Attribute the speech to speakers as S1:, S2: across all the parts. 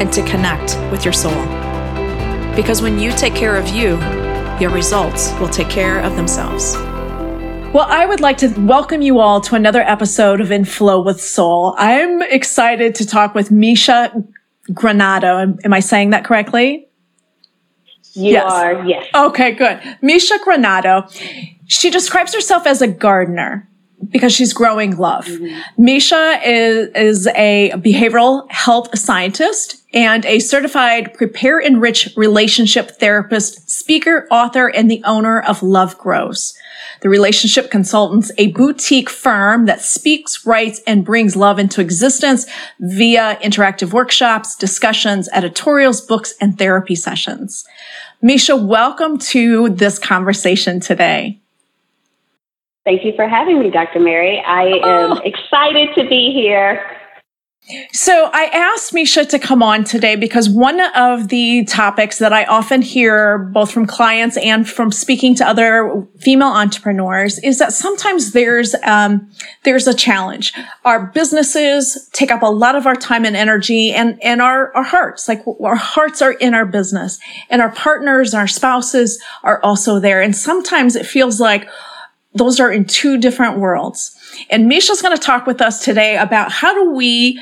S1: and to connect with your soul. Because when you take care of you, your results will take care of themselves. Well, I would like to welcome you all to another episode of In Flow with Soul. I'm excited to talk with Misha Granado. Am, am I saying that correctly?
S2: You yes. are, yes.
S1: Okay, good. Misha Granado. She describes herself as a gardener because she's growing love. Mm-hmm. Misha is, is a behavioral health scientist and a certified prepare enrich relationship therapist, speaker, author, and the owner of Love Grows. The relationship consultants, a boutique firm that speaks, writes, and brings love into existence via interactive workshops, discussions, editorials, books, and therapy sessions. Misha, welcome to this conversation today.
S2: Thank you for having me, Dr. Mary. I am oh. excited to be here.
S1: So I asked Misha to come on today because one of the topics that I often hear both from clients and from speaking to other female entrepreneurs is that sometimes there's um, there's a challenge. Our businesses take up a lot of our time and energy, and and our our hearts, like our hearts, are in our business, and our partners, our spouses, are also there. And sometimes it feels like those are in two different worlds. And Misha's going to talk with us today about how do we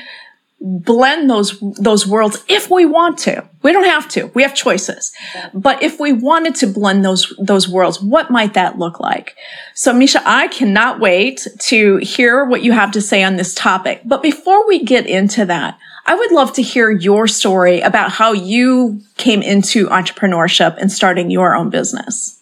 S1: blend those those worlds if we want to. We don't have to. We have choices. But if we wanted to blend those those worlds, what might that look like? So Misha, I cannot wait to hear what you have to say on this topic. But before we get into that, I would love to hear your story about how you came into entrepreneurship and starting your own business.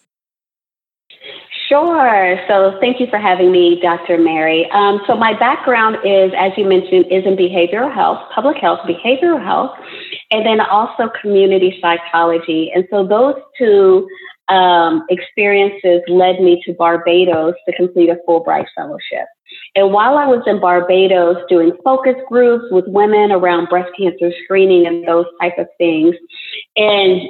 S2: Sure. So thank you for having me, Dr. Mary. Um, so my background is, as you mentioned, is in behavioral health, public health, behavioral health, and then also community psychology. And so those two um, experiences led me to Barbados to complete a Fulbright fellowship. And while I was in Barbados doing focus groups with women around breast cancer screening and those type of things, and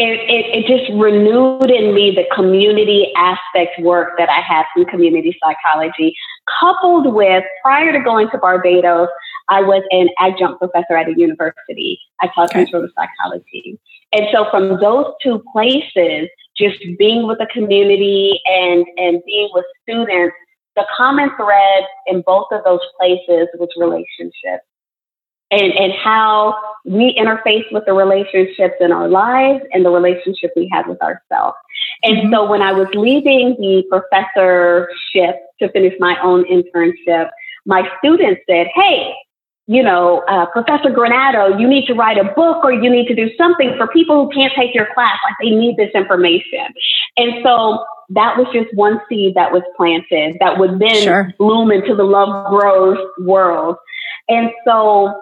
S2: it, it, it, just renewed in me the community aspect work that I had from community psychology, coupled with prior to going to Barbados, I was an adjunct professor at a university. I taught okay. of psychology. And so from those two places, just being with the community and, and being with students, the common thread in both of those places was relationships and, and how we interface with the relationships in our lives and the relationship we had with ourselves. And mm-hmm. so when I was leaving the professorship to finish my own internship, my students said, Hey, you know, uh, Professor Granado, you need to write a book or you need to do something for people who can't take your class. Like they need this information. And so that was just one seed that was planted that would then sure. bloom into the love grows world. And so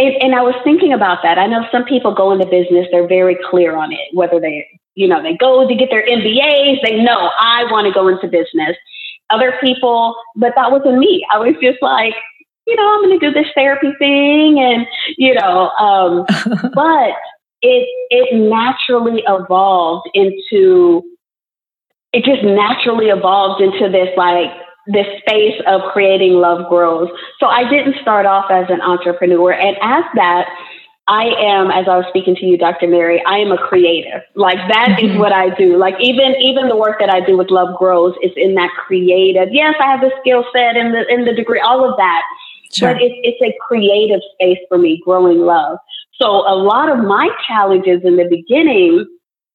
S2: and, and I was thinking about that. I know some people go into business, they're very clear on it, whether they, you know, they go to get their MBAs, they know I want to go into business. Other people, but that wasn't me. I was just like, you know, I'm going to do this therapy thing, and you know, um, but it it naturally evolved into it just naturally evolved into this like this space of creating love grows. So I didn't start off as an entrepreneur. And as that, I am, as I was speaking to you, Dr. Mary, I am a creative. Like that mm-hmm. is what I do. Like even even the work that I do with Love Grows is in that creative. Yes, I have the skill set and the in the degree, all of that. Sure. But it's it's a creative space for me, growing love. So a lot of my challenges in the beginning,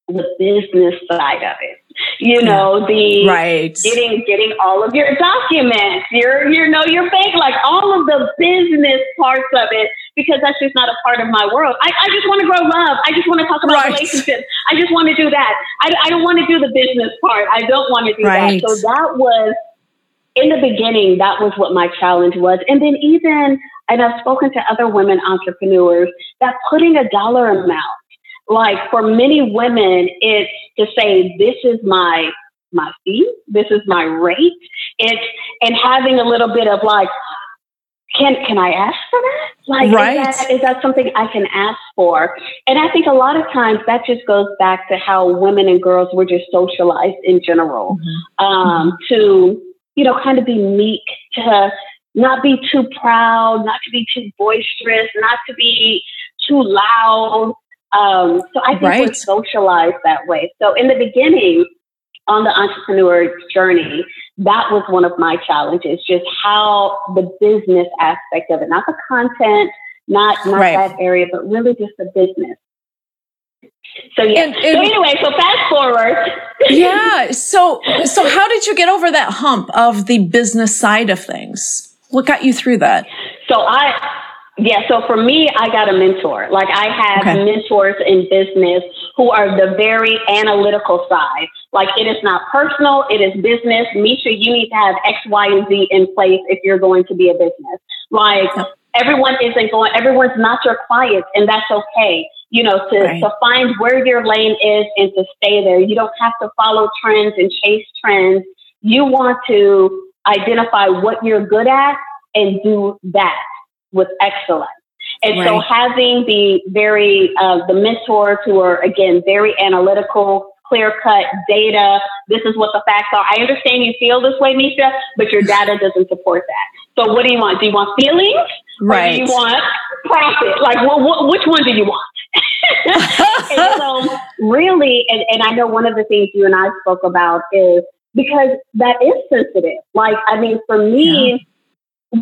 S2: the business side of it, you know, the
S1: right.
S2: getting getting all of your documents, your you know your bank, like all of the business parts of it, because that's just not a part of my world. I, I just want to grow love. I just want to talk about right. relationships. I just want to do that. I, I don't want to do the business part. I don't want to do right. that. So that was in the beginning. That was what my challenge was, and then even and I've spoken to other women entrepreneurs that putting a dollar amount like for many women, it's to say, this is my my fee, this is my rate. It's and having a little bit of like, can can I ask for that? Like, right. is, that, is that something I can ask for? And I think a lot of times that just goes back to how women and girls were just socialized in general mm-hmm. Um, mm-hmm. to you know kind of be meek to not be too proud, not to be too boisterous, not to be too loud. Um, so I think right. we're socialized that way. So in the beginning, on the entrepreneur journey, that was one of my challenges, just how the business aspect of it, not the content, not, not right. that area, but really just the business. So yeah. And, and, so anyway, so fast forward.
S1: yeah. So so how did you get over that hump of the business side of things? What got you through that?
S2: So I yeah, so for me, I got a mentor. Like I have okay. mentors in business who are the very analytical side. Like it is not personal, it is business. Misha, you need to have X, Y, and Z in place if you're going to be a business. Like everyone isn't going, everyone's not your client, and that's okay. You know, to, right. to find where your lane is and to stay there. You don't have to follow trends and chase trends. You want to identify what you're good at and do that with excellence. And right. so having the very, uh, the mentors who are, again, very analytical, clear cut data. This is what the facts are. I understand you feel this way, Misha, but your data doesn't support that. So what do you want? Do you want feelings? Right. Or do you want profit? Like, well, which one do you want? and so really, and, and I know one of the things you and I spoke about is because that is sensitive. Like, I mean, for me, yeah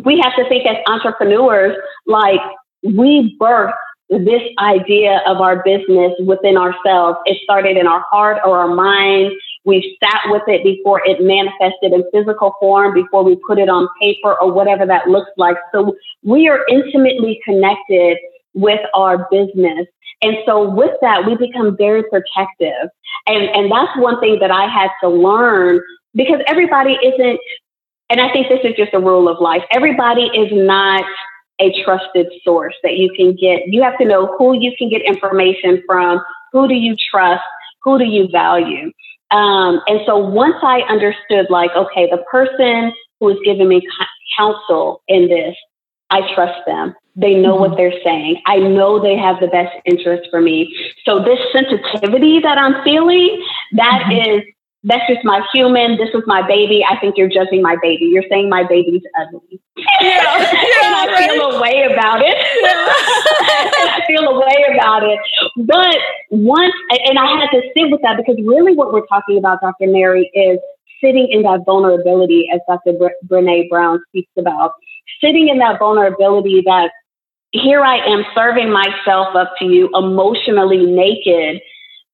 S2: we have to think as entrepreneurs, like we birthed this idea of our business within ourselves. It started in our heart or our mind. We sat with it before it manifested in physical form, before we put it on paper or whatever that looks like. So we are intimately connected with our business. And so with that, we become very protective. And, and that's one thing that I had to learn because everybody isn't and I think this is just a rule of life. Everybody is not a trusted source that you can get. You have to know who you can get information from, who do you trust, who do you value. Um, and so once I understood, like, okay, the person who is giving me counsel in this, I trust them. They know mm-hmm. what they're saying. I know they have the best interest for me. So this sensitivity that I'm feeling, that mm-hmm. is that's just my human. This is my baby. I think you're judging my baby. You're saying my baby's ugly. Yeah, yeah and I right. feel a way about it. I feel a way about it. But once, and I had to sit with that because really what we're talking about, Dr. Mary, is sitting in that vulnerability, as Dr. Brene Brown speaks about, sitting in that vulnerability that here I am serving myself up to you emotionally naked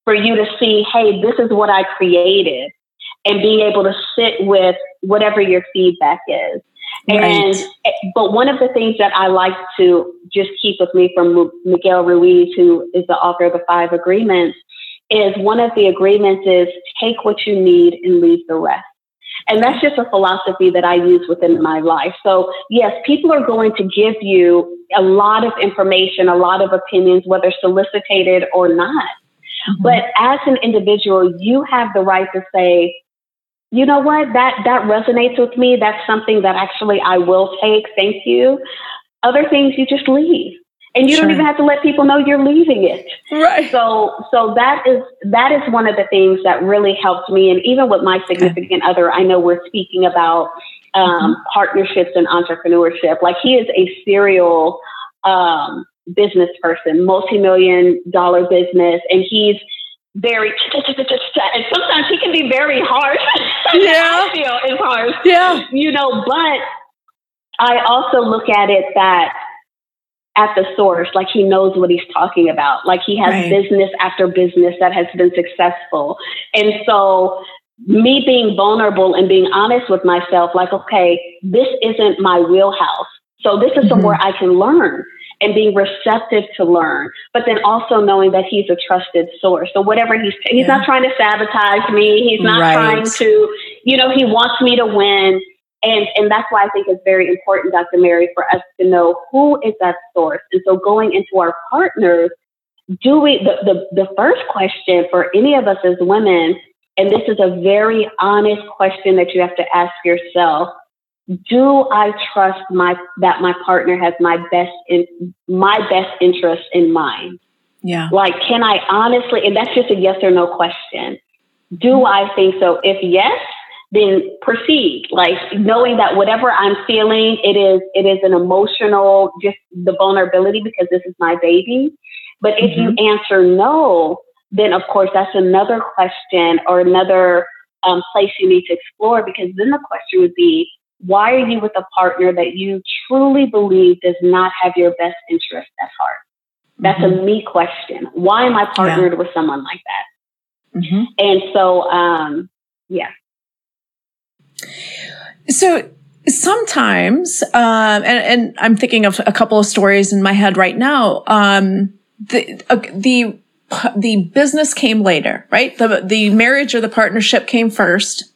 S2: for you to see, hey, this is what I created, and being able to sit with whatever your feedback is. Right. And but one of the things that I like to just keep with me from Miguel Ruiz, who is the author of the Five Agreements, is one of the agreements is take what you need and leave the rest. And that's just a philosophy that I use within my life. So yes, people are going to give you a lot of information, a lot of opinions, whether solicited or not. Mm-hmm. But as an individual, you have the right to say, you know what, that, that resonates with me. That's something that actually I will take. Thank you. Other things you just leave. And you sure. don't even have to let people know you're leaving it.
S1: Right.
S2: So so that is that is one of the things that really helped me. And even with my significant okay. other, I know we're speaking about um, mm-hmm. partnerships and entrepreneurship. Like he is a serial um, business person, multi-million dollar business, and he's very and sometimes he can be very harsh.
S1: Yeah.
S2: I feel is harsh.
S1: Yeah.
S2: You know, but I also look at it that at the source, like he knows what he's talking about. Like he has right. business after business that has been successful. And so me being vulnerable and being honest with myself, like, okay, this isn't my wheelhouse. So this is mm-hmm. somewhere I can learn and being receptive to learn, but then also knowing that he's a trusted source. So whatever he's, he's yeah. not trying to sabotage me. He's not right. trying to, you know, he wants me to win. And, and that's why I think it's very important, Dr. Mary, for us to know who is that source. And so going into our partners, do we, the, the, the first question for any of us as women, and this is a very honest question that you have to ask yourself do I trust my that my partner has my best in my best interest in mind?
S1: Yeah.
S2: Like, can I honestly, and that's just a yes or no question. Do I think so? If yes, then proceed. Like knowing that whatever I'm feeling, it is it is an emotional, just the vulnerability because this is my baby. But if mm-hmm. you answer no, then of course that's another question or another um, place you need to explore because then the question would be, why are you with a partner that you truly believe does not have your best interest at heart? That's mm-hmm. a me question. Why am I partnered yeah. with someone like that? Mm-hmm. And so, um, yeah.
S1: So sometimes, um, and, and, I'm thinking of a couple of stories in my head right now. Um, the uh, the the business came later, right? The the marriage or the partnership came first,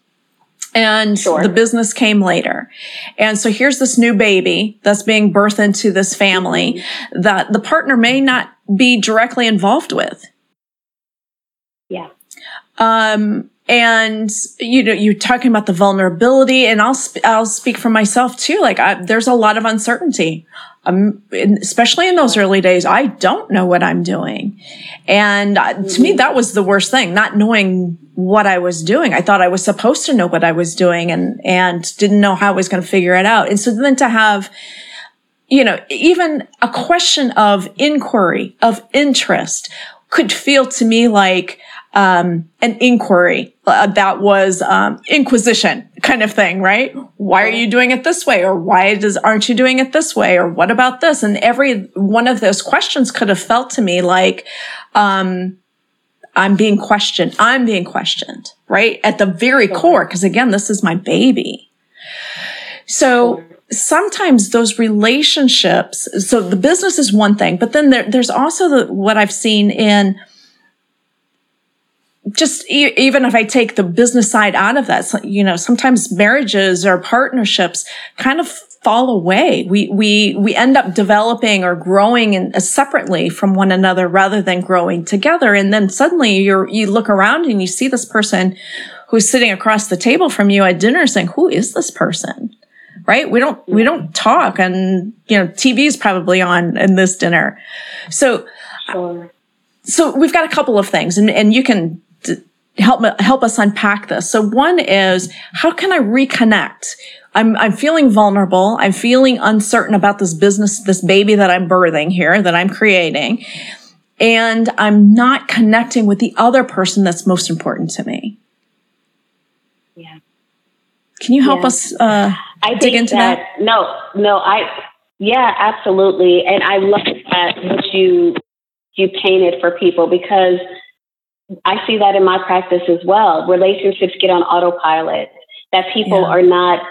S1: and sure. the business came later. And so here's this new baby that's being birthed into this family that the partner may not be directly involved with.
S2: Yeah.
S1: Um, and you know, you're talking about the vulnerability and I'll, sp- I'll speak for myself too. Like I, there's a lot of uncertainty. Um, especially in those early days, I don't know what I'm doing. And uh, to me, that was the worst thing, not knowing what I was doing. I thought I was supposed to know what I was doing and, and didn't know how I was going to figure it out. And so then to have, you know, even a question of inquiry, of interest could feel to me like, um, an inquiry uh, that was um, inquisition kind of thing, right? Why are you doing it this way, or why does aren't you doing it this way, or what about this? And every one of those questions could have felt to me like um, I'm being questioned. I'm being questioned, right? At the very core, because again, this is my baby. So sometimes those relationships, so the business is one thing, but then there, there's also the, what I've seen in just e- even if I take the business side out of that, you know, sometimes marriages or partnerships kind of fall away. We, we, we end up developing or growing in, uh, separately from one another rather than growing together. And then suddenly you're, you look around and you see this person who's sitting across the table from you at dinner saying, who is this person? Right? We don't, we don't talk and, you know, TV is probably on in this dinner. So, sure. so we've got a couple of things and, and you can help help us unpack this. So one is how can I reconnect? I'm I'm feeling vulnerable. I'm feeling uncertain about this business, this baby that I'm birthing here, that I'm creating, and I'm not connecting with the other person that's most important to me.
S2: Yeah.
S1: Can you help yeah. us uh, I dig into that, that?
S2: No, no, I yeah, absolutely, and I love that what you you painted for people because I see that in my practice as well. Relationships get on autopilot, that people yeah. are not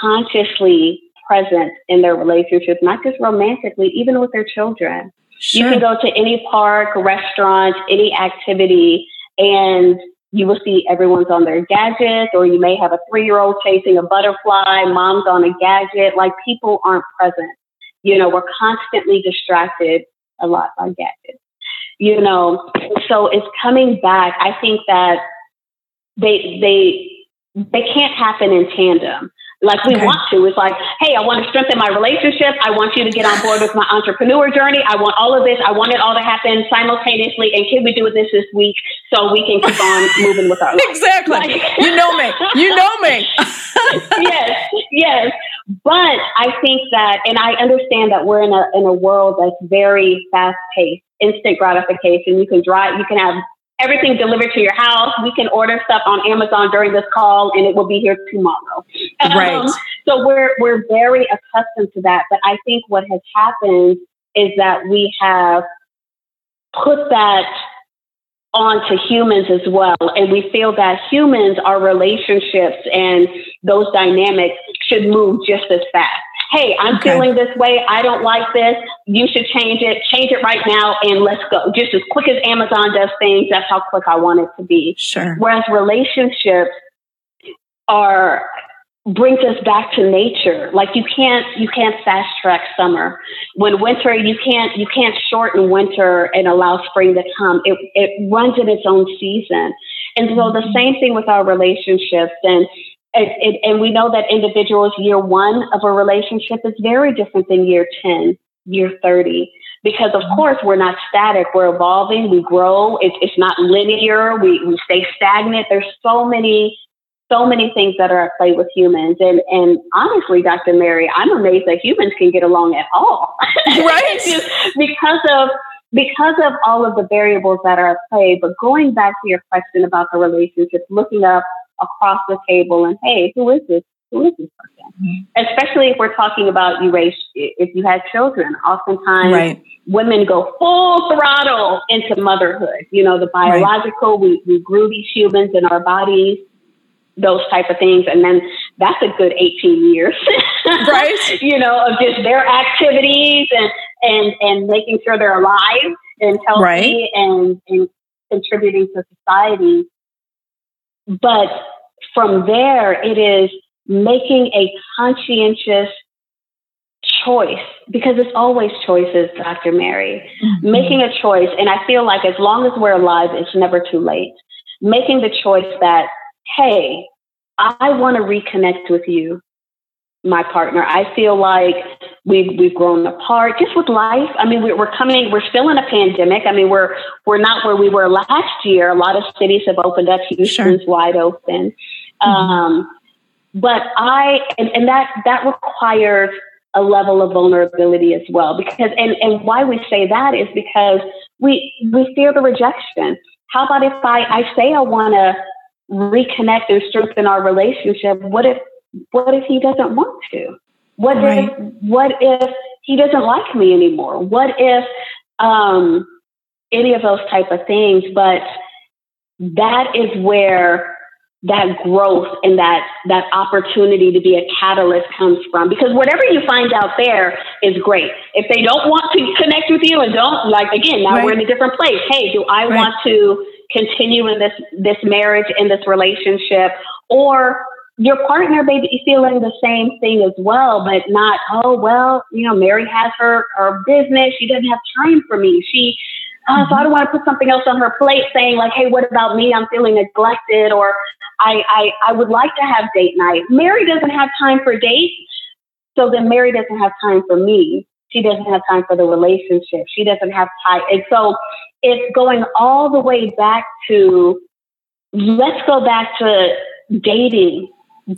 S2: consciously present in their relationships, not just romantically, even with their children. Sure. You can go to any park, restaurant, any activity, and you will see everyone's on their gadget, or you may have a three year old chasing a butterfly, mom's on a gadget. Like people aren't present. You know, we're constantly distracted a lot by gadgets you know, so it's coming back. I think that they they they can't happen in tandem like we okay. want to. It's like, hey, I want to strengthen my relationship. I want you to get on board with my entrepreneur journey. I want all of this. I want it all to happen simultaneously. And can we do this this week so we can keep on moving with our life?
S1: Exactly. Like, you know me. You know me.
S2: yes, yes. But I think that, and I understand that we're in a in a world that's very fast paced instant gratification. You can drive, you can have everything delivered to your house. We can order stuff on Amazon during this call and it will be here tomorrow.
S1: Right. Um,
S2: so we're, we're very accustomed to that. But I think what has happened is that we have put that onto humans as well. And we feel that humans, our relationships and those dynamics should move just as fast. Hey, I'm okay. feeling this way. I don't like this. You should change it. Change it right now and let's go. Just as quick as Amazon does things, that's how quick I want it to be.
S1: Sure.
S2: Whereas relationships are brings us back to nature. Like you can't you can't fast track summer. When winter you can't you can't shorten winter and allow spring to come. It it runs in its own season. And so the mm-hmm. same thing with our relationships and it, it, and we know that individuals year one of a relationship is very different than year 10, year 30 because of course we're not static we're evolving we grow it, it's not linear we, we stay stagnant there's so many so many things that are at play with humans. And and honestly, Dr. Mary, I'm amazed that humans can get along at all.
S1: Right.
S2: because of because of all of the variables that are at play. But going back to your question about the relationship, looking up across the table and hey, who is this? Who is this person? Mm-hmm. Especially if we're talking about you raise if you had children, oftentimes right. women go full throttle into motherhood. You know, the biological, right. we, we grew these humans in our bodies those type of things. And then that's a good 18 years,
S1: right?
S2: you know, of just their activities and, and, and making sure they're alive and healthy right. and, and contributing to society. But from there, it is making a conscientious choice because it's always choices, Dr. Mary. Mm-hmm. Making a choice. And I feel like as long as we're alive, it's never too late. Making the choice that hey, I want to reconnect with you, my partner. I feel like we've we've grown apart just with life. I mean, we're coming. We're still in a pandemic. I mean, we're we're not where we were last year. A lot of cities have opened up. Houston's sure. wide open. Mm-hmm. Um, but I and, and that that requires a level of vulnerability as well because and, and why we say that is because we we fear the rejection how about if i i say i want to reconnect and strengthen our relationship, what if what if he doesn't want to? What right. if what if he doesn't like me anymore? What if um, any of those type of things? But that is where that growth and that that opportunity to be a catalyst comes from because whatever you find out there is great if they don't want to connect with you and don't like again now right. we're in a different place hey do i right. want to continue in this this marriage in this relationship or your partner may be feeling the same thing as well, but not, oh, well, you know, Mary has her, her business. She doesn't have time for me. She, uh, so I don't want to put something else on her plate saying like, hey, what about me? I'm feeling neglected or I, I, I would like to have date night. Mary doesn't have time for dates. So then Mary doesn't have time for me. She doesn't have time for the relationship. She doesn't have time. And so it's going all the way back to let's go back to dating,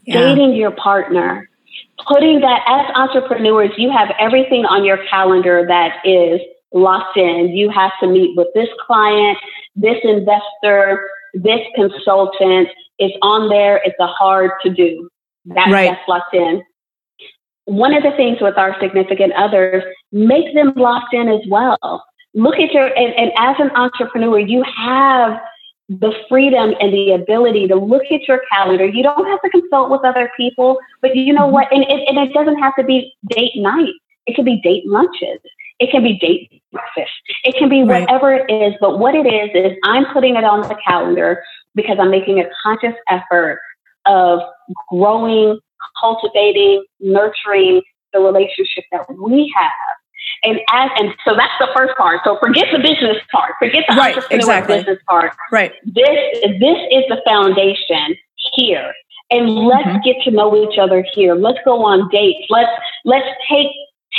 S2: yeah. dating your partner, putting that as entrepreneurs, you have everything on your calendar that is locked in. You have to meet with this client, this investor, this consultant. It's on there. It's a hard to do. That, right. That's locked in. One of the things with our significant others, make them locked in as well look at your and, and as an entrepreneur you have the freedom and the ability to look at your calendar. You don't have to consult with other people, but you know mm-hmm. what? And it, and it doesn't have to be date night. It can be date lunches. It can be date breakfast. It can be right. whatever it is. But what it is, is I'm putting it on the calendar because I'm making a conscious effort of growing, cultivating, nurturing the relationship that we have and as and so that's the first part. So forget the business part. Forget the right, entrepreneur exactly. business part.
S1: Right.
S2: This this is the foundation here. And let's mm-hmm. get to know each other here. Let's go on dates. Let's let's take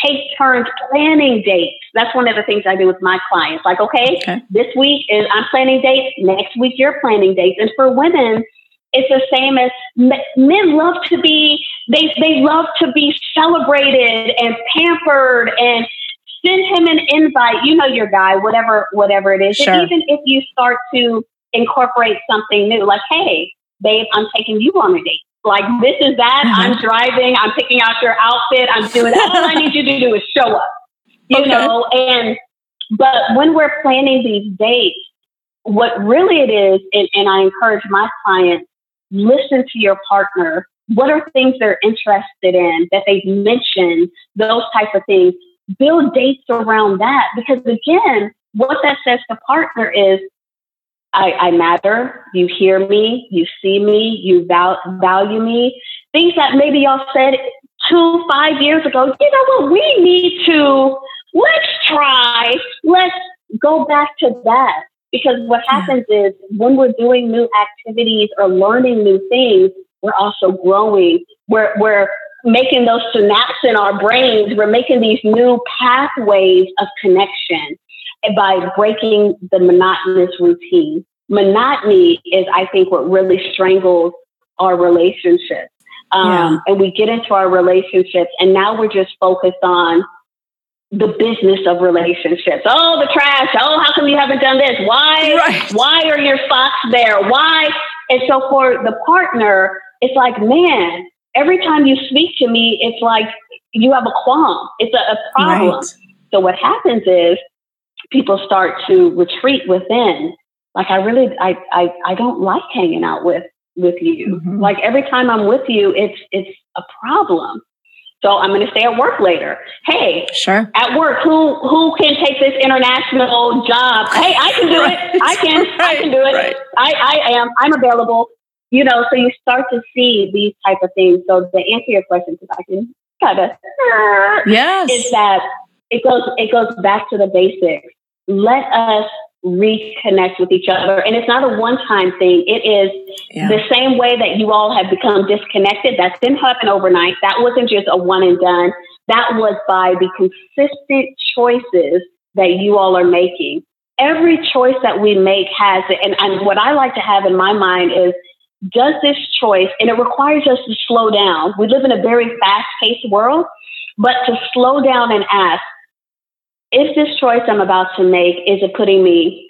S2: take turns planning dates. That's one of the things I do with my clients. Like, okay, okay. this week is I'm planning dates. Next week you're planning dates. And for women, it's the same as men love to be they they love to be celebrated and pampered and send him an invite. You know your guy, whatever whatever it is. Sure. And even if you start to incorporate something new, like, hey, babe, I'm taking you on a date. Like this is that. Mm-hmm. I'm driving. I'm picking out your outfit. I'm doing all I need you to do is show up. you okay. know, and but when we're planning these dates, what really it is, and, and I encourage my clients, listen to your partner. What are things they're interested in that they've mentioned, those types of things. Build dates around that because again, what that says to partner is I, I matter, you hear me, you see me, you val- value me. Things that maybe y'all said two, five years ago, you know what, we need to, let's try, let's go back to that. Because what happens is when we're doing new activities or learning new things, we're also growing. We're, we're making those synapses in our brains. We're making these new pathways of connection by breaking the monotonous routine. Monotony is, I think, what really strangles our relationships. Um, yeah. And we get into our relationships, and now we're just focused on the business of relationships. Oh, the trash. Oh, how come you haven't done this? Why? Right. Why are your socks there? Why? And so for the partner, it's like, man, every time you speak to me, it's like you have a qualm. It's a, a problem. Right. So what happens is people start to retreat within. Like I really, I, I, I don't like hanging out with with you. Mm-hmm. Like every time I'm with you, it's it's a problem. So I'm going to stay at work later. Hey,
S1: sure.
S2: At work, who who can take this international job? Hey, I can do right. it. I can. Right. I can do it. Right. I I am. I'm available. You know, so you start to see these type of things. So to answer your question, because I can kind of
S1: yes,
S2: is that it goes it goes back to the basics. Let us reconnect with each other. And it's not a one time thing. It is yeah. the same way that you all have become disconnected. That didn't happen overnight. That wasn't just a one and done. That was by the consistent choices that you all are making. Every choice that we make has it. And, and what I like to have in my mind is does this choice, and it requires us to slow down. We live in a very fast paced world, but to slow down and ask, is this choice I'm about to make, is it putting me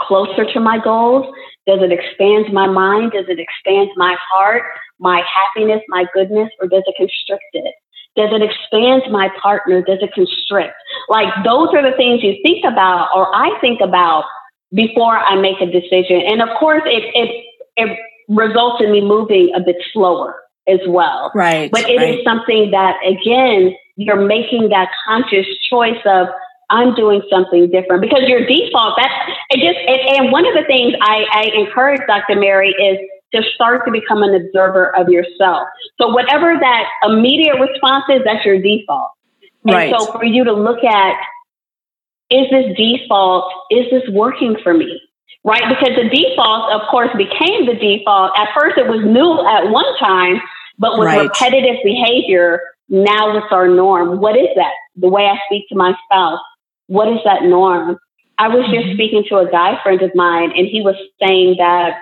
S2: closer to my goals? Does it expand my mind? Does it expand my heart, my happiness, my goodness, or does it constrict it? Does it expand my partner? Does it constrict? Like those are the things you think about or I think about before I make a decision. And of course it it it results in me moving a bit slower as well.
S1: Right.
S2: But it
S1: right.
S2: is something that again, you're making that conscious choice of I'm doing something different because your default, that's it just, and one of the things I, I encourage Dr. Mary is to start to become an observer of yourself. So whatever that immediate response is, that's your default.
S1: Right.
S2: So for you to look at, is this default, is this working for me? Right? Because the default, of course, became the default. At first it was new at one time, but with right. repetitive behavior, now it's our norm. What is that? The way I speak to my spouse, what is that norm? I was just mm-hmm. speaking to a guy friend of mine, and he was saying that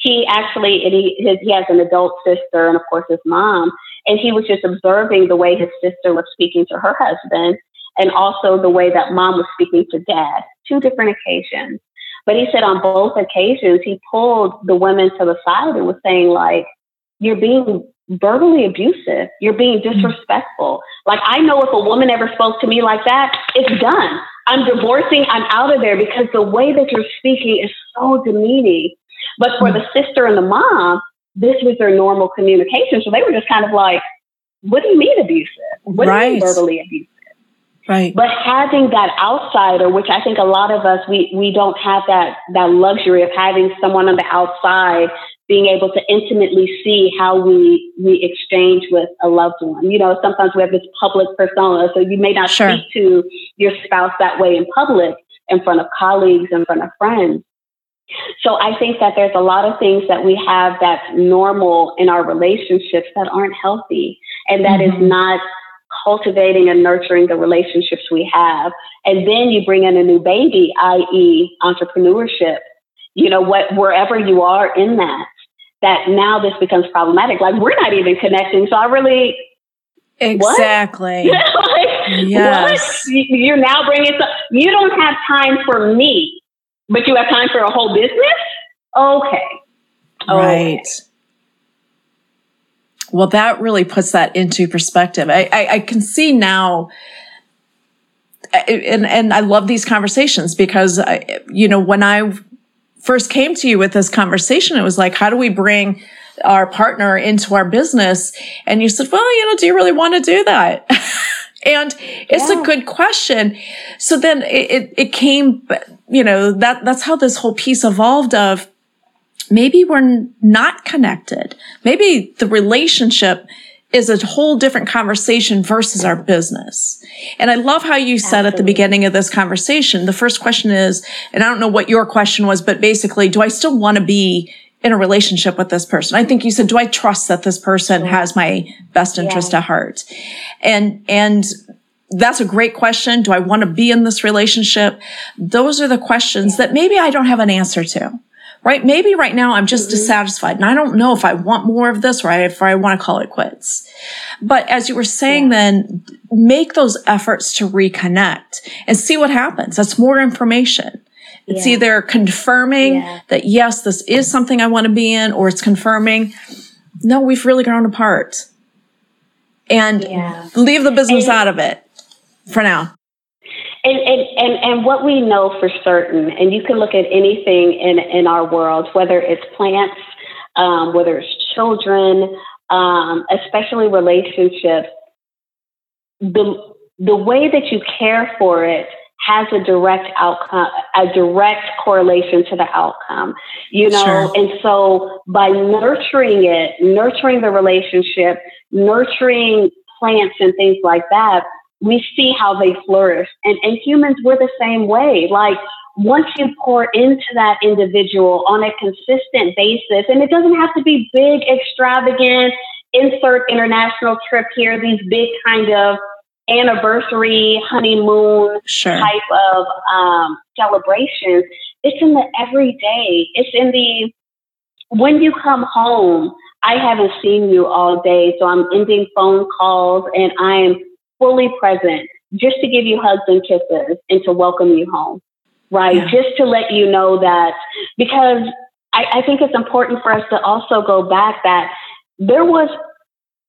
S2: he actually and he his, he has an adult sister and of course his mom, and he was just observing the way his sister was speaking to her husband, and also the way that mom was speaking to dad. Two different occasions. But he said on both occasions he pulled the women to the side and was saying like, "You're being verbally abusive. You're being mm. disrespectful. Like I know if a woman ever spoke to me like that, it's done. I'm divorcing. I'm out of there because the way that you're speaking is so demeaning. But for the sister and the mom, this was their normal communication. So they were just kind of like, what do you mean abusive? What right. do you mean verbally abusive?
S1: Right.
S2: But having that outsider, which I think a lot of us we we don't have that that luxury of having someone on the outside being able to intimately see how we we exchange with a loved one. You know, sometimes we have this public persona, so you may not sure. speak to your spouse that way in public, in front of colleagues, in front of friends. So I think that there's a lot of things that we have that's normal in our relationships that aren't healthy, and that mm-hmm. is not cultivating and nurturing the relationships we have. And then you bring in a new baby, i.e., entrepreneurship. You know, what wherever you are in that, that now this becomes problematic. Like we're not even connecting. So I really
S1: exactly.
S2: like, yes. What? You're now bringing some. You don't have time for me, but you have time for a whole business. Okay.
S1: Right. Well, that really puts that into perspective. I, I, I can see now and and I love these conversations because I, you know when I first came to you with this conversation, it was like, how do we bring our partner into our business? And you said, well, you know, do you really want to do that? and it's yeah. a good question. So then it, it, it came, you know, that, that's how this whole piece evolved of maybe we're not connected. Maybe the relationship is a whole different conversation versus our business. And I love how you said Absolutely. at the beginning of this conversation, the first question is, and I don't know what your question was, but basically, do I still want to be in a relationship with this person? I think you said, do I trust that this person has my best interest yeah. at heart? And, and that's a great question. Do I want to be in this relationship? Those are the questions yeah. that maybe I don't have an answer to right? Maybe right now I'm just mm-hmm. dissatisfied and I don't know if I want more of this or if I want to call it quits. But as you were saying yeah. then, make those efforts to reconnect and see what happens. That's more information. It's yeah. either confirming yeah. that yes, this is something I want to be in, or it's confirming, no, we've really grown apart. And leave the business and, out of it for now.
S2: And, and, and, and what we know for certain, and you can look at anything in, in our world, whether it's plants, um, whether it's children, um, especially relationships, the, the way that you care for it has a direct outcome, a direct correlation to the outcome, you know? Sure. And so by nurturing it, nurturing the relationship, nurturing plants and things like that, we see how they flourish. And, and humans, we're the same way. Like, once you pour into that individual on a consistent basis, and it doesn't have to be big, extravagant, insert international trip here, these big kind of anniversary, honeymoon sure. type of um, celebrations. It's in the everyday. It's in the when you come home. I haven't seen you all day, so I'm ending phone calls and I'm fully present just to give you hugs and kisses and to welcome you home, right? Yeah. Just to let you know that because I, I think it's important for us to also go back that there was,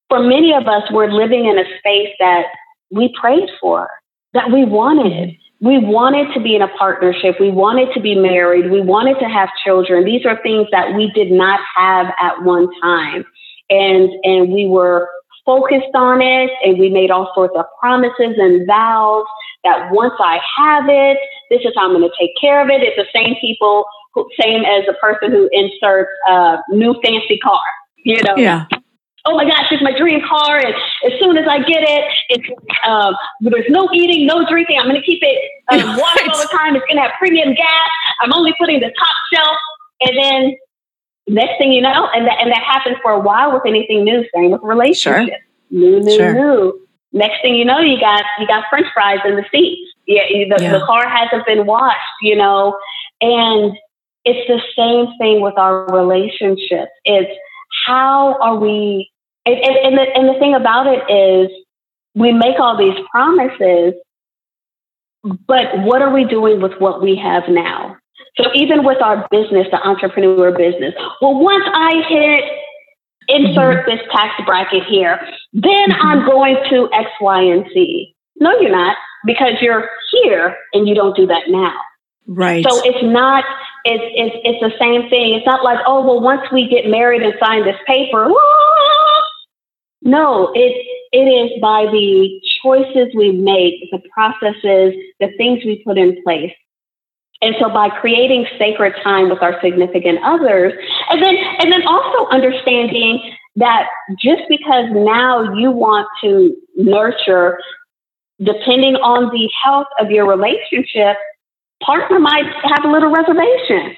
S2: for many of us, we're living in a space that we prayed for, that we wanted. Mm-hmm. We wanted to be in a partnership. We wanted to be married. We wanted to have children. These are things that we did not have at one time. And, and we were focused on it and we made all sorts of promises and vows that once I have it, this is how I'm going to take care of it. It's the same people, who, same as the person who inserts a new fancy car, you know?
S1: Yeah.
S2: Oh my gosh, it's my dream car. And as soon as I get it, it's, um, there's no eating, no drinking. I'm going to keep it um, water all the time. It's going to have premium gas. I'm only putting the top shelf. And then next thing you know, and that, and that happens for a while with anything new, same with relationships. Sure. New, new, sure. new. Next thing you know, you got you got French fries in the seats. Yeah, the, yeah. the car hasn't been washed, you know, and it's the same thing with our relationships. It's how are we? And, and, the, and the thing about it is, we make all these promises, but what are we doing with what we have now? So even with our business, the entrepreneur business, well, once I hit insert mm-hmm. this tax bracket here, then mm-hmm. I'm going to X, Y, and Z. No, you're not, because you're here and you don't do that now.
S1: Right.
S2: So it's not, it's, it's, it's the same thing. It's not like, oh, well, once we get married and sign this paper, no, it, it is by the choices we make, the processes, the things we put in place and so by creating sacred time with our significant others, and then and then also understanding that just because now you want to nurture, depending on the health of your relationship, partner might have a little reservation.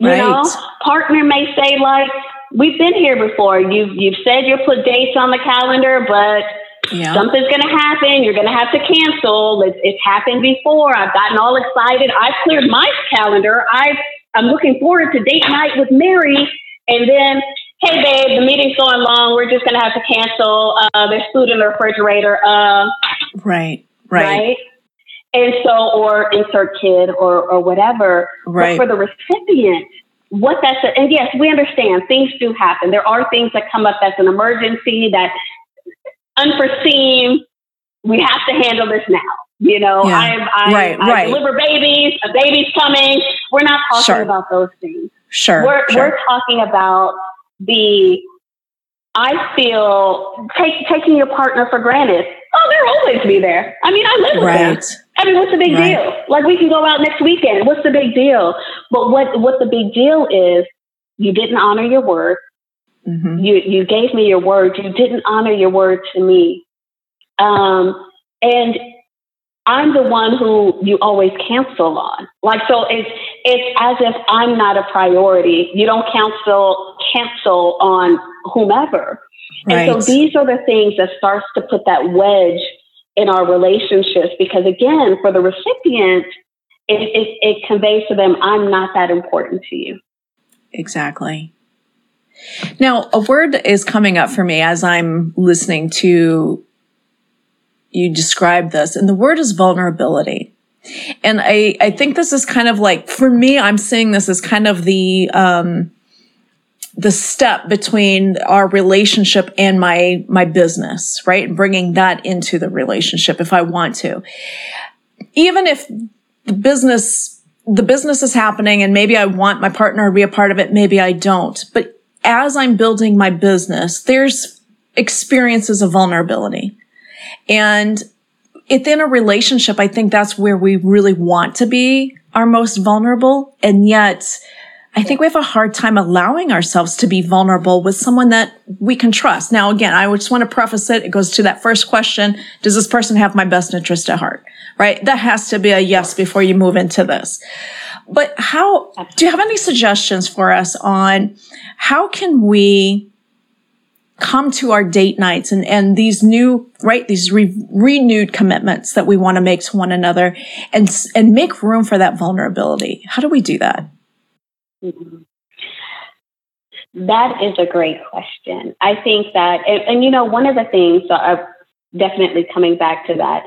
S2: You right. know, partner may say like, "We've been here before. You've you've said you'll put dates on the calendar, but." Yeah. Something's going to happen. You're going to have to cancel. It's, it's happened before. I've gotten all excited. I've cleared my calendar. i I'm looking forward to date night with Mary. And then, hey, babe, the meeting's going long. We're just going to have to cancel. Uh, there's food in the refrigerator. Uh,
S1: right, right. Right.
S2: And so, or insert kid or, or whatever. Right. But for the recipient, what that's, a, and yes, we understand things do happen. There are things that come up as an emergency that unforeseen. We have to handle this now. You know, yeah. I, I, right, I right. deliver babies, a baby's coming. We're not talking sure. about those things.
S1: Sure.
S2: We're,
S1: sure.
S2: we're talking about the, I feel, take, taking your partner for granted. Oh, they'll always be there. I mean, I live with right. them. I mean, what's the big right. deal? Like, we can go out next weekend. What's the big deal? But what, what the big deal is, you didn't honor your word. Mm-hmm. You, you gave me your word. You didn't honor your word to me. Um, and I'm the one who you always cancel on. Like so it's it's as if I'm not a priority. You don't cancel cancel on whomever. Right. And so these are the things that starts to put that wedge in our relationships because again, for the recipient, it, it, it conveys to them, I'm not that important to you.
S1: Exactly. Now, a word is coming up for me as I'm listening to you describe this, and the word is vulnerability. And I, I think this is kind of like, for me, I'm seeing this as kind of the, um, the step between our relationship and my, my business, right? And bringing that into the relationship if I want to. Even if the business, the business is happening and maybe I want my partner to be a part of it, maybe I don't. But as I'm building my business, there's experiences of vulnerability. And within a relationship, I think that's where we really want to be our most vulnerable. And yet, I think we have a hard time allowing ourselves to be vulnerable with someone that we can trust. Now, again, I just want to preface it. It goes to that first question. Does this person have my best interest at heart? Right? That has to be a yes before you move into this. But how, do you have any suggestions for us on how can we come to our date nights and, and these new, right, these re- renewed commitments that we want to make to one another and, and make room for that vulnerability. How do we do that?
S2: Mm-hmm. That is a great question. I think that, and, and you know, one of the things, so I'm definitely coming back to that,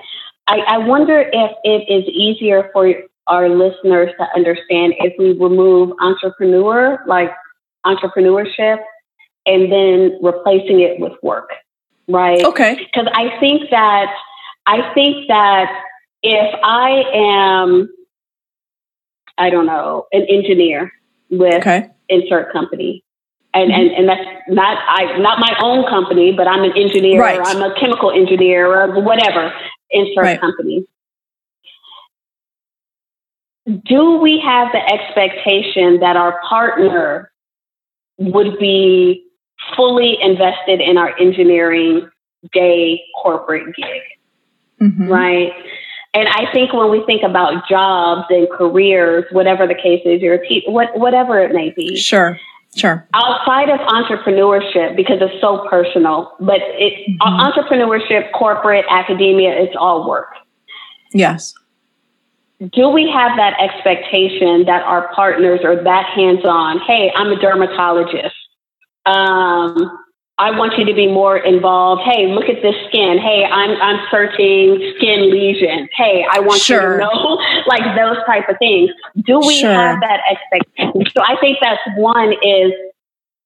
S2: I, I wonder if it is easier for our listeners to understand if we remove entrepreneur, like entrepreneurship, and then replacing it with work, right?
S1: Okay.
S2: Because I think that I think that if I am, I don't know, an engineer with okay. insert company, and, mm-hmm. and and that's not I not my own company, but I'm an engineer, right. or I'm a chemical engineer, or whatever insert right. company. Do we have the expectation that our partner would be fully invested in our engineering day corporate gig, mm-hmm. right? And I think when we think about jobs and careers, whatever the case is, your te- what, whatever it may be.
S1: Sure. Sure.
S2: Outside of entrepreneurship, because it's so personal, but it, mm-hmm. entrepreneurship, corporate, academia, it's all work.
S1: Yes.
S2: Do we have that expectation that our partners are that hands on? Hey, I'm a dermatologist. Um, I want you to be more involved. Hey, look at this skin. Hey, I'm I'm searching skin lesions. Hey, I want sure. you to know like those type of things. Do we sure. have that expectation? So I think that's one is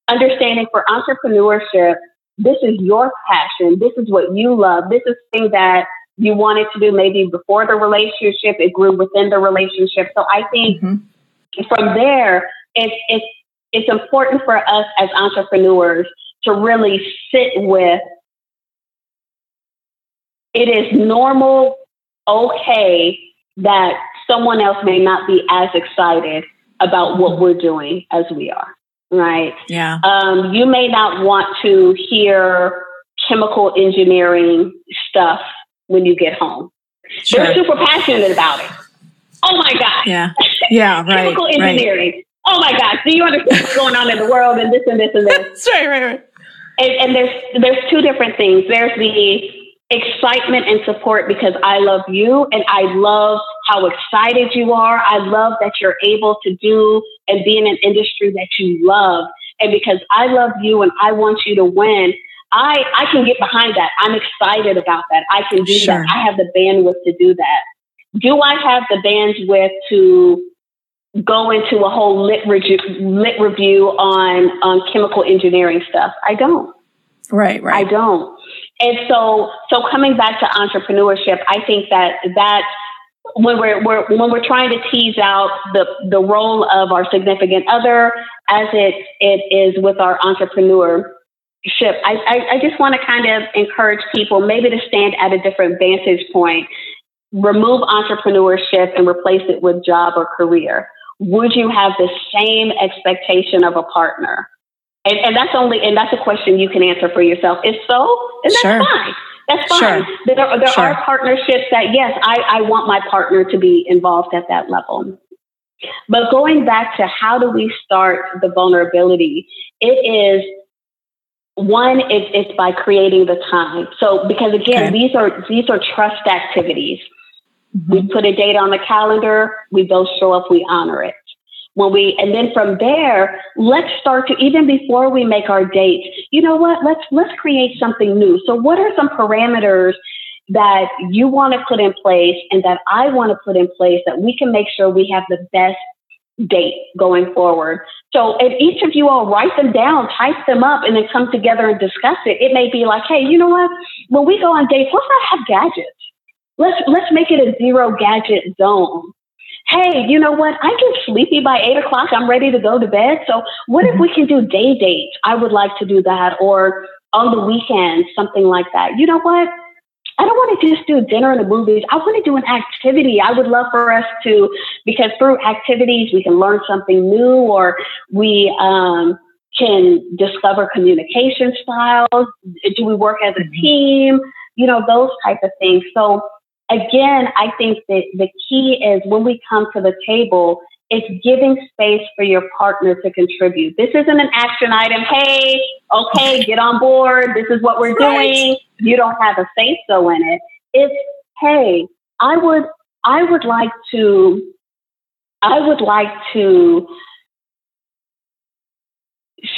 S2: understanding for entrepreneurship. This is your passion. This is what you love. This is thing that you wanted to do maybe before the relationship. It grew within the relationship. So I think mm-hmm. from there, it's it's it's important for us as entrepreneurs to really sit with it is normal, okay, that someone else may not be as excited about what we're doing as we are, right?
S1: Yeah.
S2: Um, you may not want to hear chemical engineering stuff when you get home. Sure. They're super passionate about it. Oh my God.
S1: Yeah. Yeah, right.
S2: chemical engineering. Right oh my gosh, do you understand what's going on in the world and this and this and this?
S1: That's right, right, right.
S2: And, and there's there's two different things. There's the excitement and support because I love you and I love how excited you are. I love that you're able to do and be in an industry that you love. And because I love you and I want you to win, I, I can get behind that. I'm excited about that. I can do sure. that. I have the bandwidth to do that. Do I have the bandwidth to go into a whole lit review, lit review on on chemical engineering stuff. I don't.
S1: Right, right.
S2: I don't. And so, so coming back to entrepreneurship, I think that that when we're, we're when we're trying to tease out the the role of our significant other as it it is with our entrepreneurship, I, I, I just want to kind of encourage people maybe to stand at a different vantage point, remove entrepreneurship and replace it with job or career. Would you have the same expectation of a partner? And, and that's only and that's a question you can answer for yourself. If so, then that's sure. fine. That's fine. Sure. There, there sure. are partnerships that yes, I, I want my partner to be involved at that level. But going back to how do we start the vulnerability? It is one, is it's by creating the time. So because again, okay. these are these are trust activities. Mm-hmm. We put a date on the calendar, we both show up, we honor it when we and then from there let's start to even before we make our dates you know what let's let's create something new so what are some parameters that you want to put in place and that I want to put in place that we can make sure we have the best date going forward. So if each of you all write them down, type them up, and then come together and discuss it, it may be like, hey, you know what? When we go on dates, let's not have gadgets. Let's let's make it a zero gadget zone hey, you know what? I get sleepy by eight o'clock. I'm ready to go to bed. So what if we mm-hmm. can do day dates? I would like to do that. Or on the weekends, something like that. You know what? I don't want to just do dinner and the movies. I want to do an activity. I would love for us to, because through activities, we can learn something new or we um, can discover communication styles. Do we work as a mm-hmm. team? You know, those type of things. So again, I think that the key is when we come to the table, it's giving space for your partner to contribute. This isn't an action item. Hey, okay, get on board. This is what we're doing. You don't have a say so in it. It's hey, I would I would like to I would like to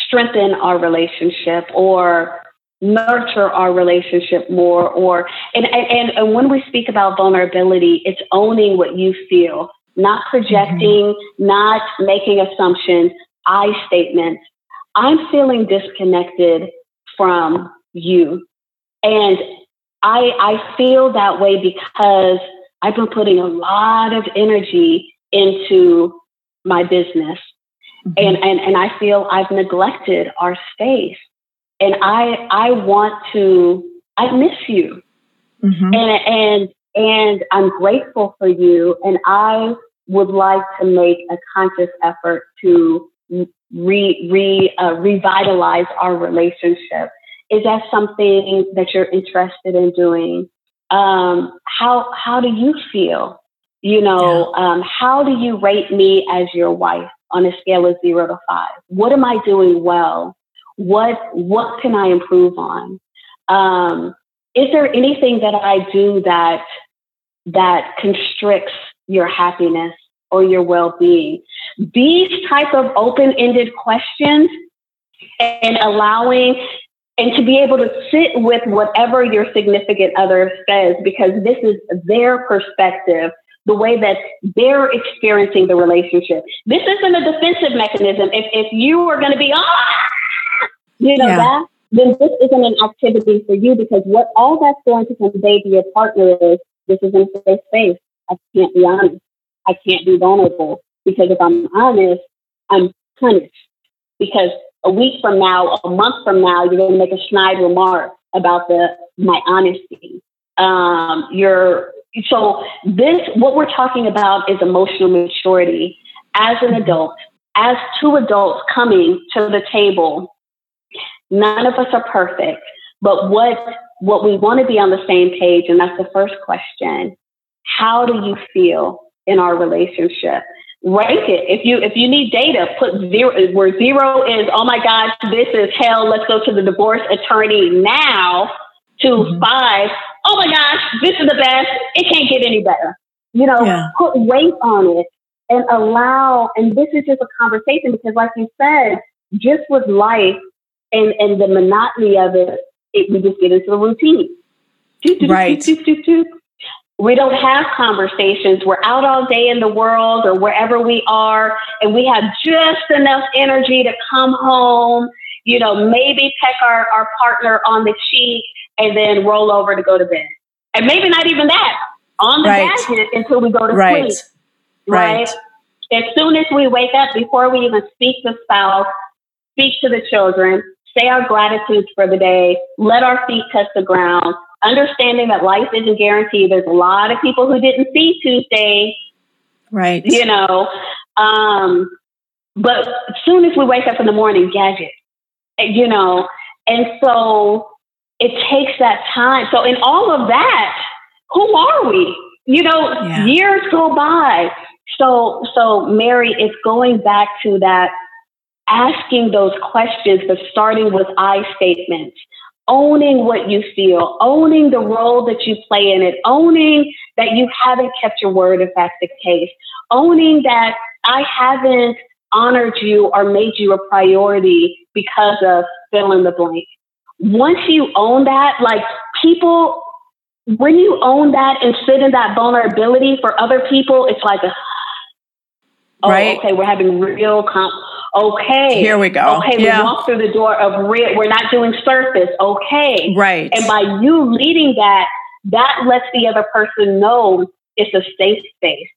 S2: strengthen our relationship or nurture our relationship more or and, and and when we speak about vulnerability it's owning what you feel not projecting mm-hmm. not making assumptions i statements i'm feeling disconnected from you and i i feel that way because i've been putting a lot of energy into my business mm-hmm. and, and and i feel i've neglected our space and I I want to I miss you, mm-hmm. and and and I'm grateful for you, and I would like to make a conscious effort to re, re uh, revitalize our relationship. Is that something that you're interested in doing? Um, how how do you feel? You know, yeah. um, how do you rate me as your wife on a scale of zero to five? What am I doing well? what what can I improve on? Um, is there anything that I do that that constricts your happiness or your well-being? These type of open-ended questions and allowing and to be able to sit with whatever your significant other says because this is their perspective the way that they're experiencing the relationship. This isn't a defensive mechanism. If, if you are going to be, ah, you know yeah. that, then this isn't an activity for you because what all that's going to convey to your partner is this is in safe space. I can't be honest. I can't be vulnerable because if I'm honest, I'm punished. Because a week from now, a month from now, you're going to make a snide remark about the my honesty. Um, you're so this what we're talking about is emotional maturity as an adult, as two adults coming to the table None of us are perfect, but what what we want to be on the same page, and that's the first question. How do you feel in our relationship? Rank it. If you if you need data, put zero where zero is, oh my gosh, this is hell. Let's go to the divorce attorney now. To mm-hmm. five, oh my gosh, this is the best. It can't get any better. You know, yeah. put weight on it and allow, and this is just a conversation because, like you said, just with life, and and the monotony of it, it we just get into a routine.
S1: right.
S2: We don't have conversations. We're out all day in the world or wherever we are, and we have just enough energy to come home, you know, maybe peck our, our partner on the cheek and then roll over to go to bed. And maybe not even that on the right. gadget until we go to
S1: right.
S2: sleep. Right. right. As soon as we wake up, before we even speak to spouse, speak to the children, say our gratitudes for the day, let our feet touch the ground, understanding that life isn't guaranteed. There's a lot of people who didn't see Tuesday.
S1: Right.
S2: You know, um, but soon as we wake up in the morning, gadget, you know, and so it takes that time. So in all of that, who are we? You know, yeah. years go by. So, so Mary, it's going back to that asking those questions, but starting with I statements, owning what you feel, owning the role that you play in it, owning that you haven't kept your word if that's the case, owning that I haven't honored you or made you a priority because of fill in the blank. Once you own that, like people, when you own that and sit in that vulnerability for other people, it's like a, oh, right. okay, we're having real com- Okay.
S1: Here we go.
S2: Okay, yeah. we walk through the door of real. We're not doing surface. Okay.
S1: Right.
S2: And by you leading that, that lets the other person know it's a safe space.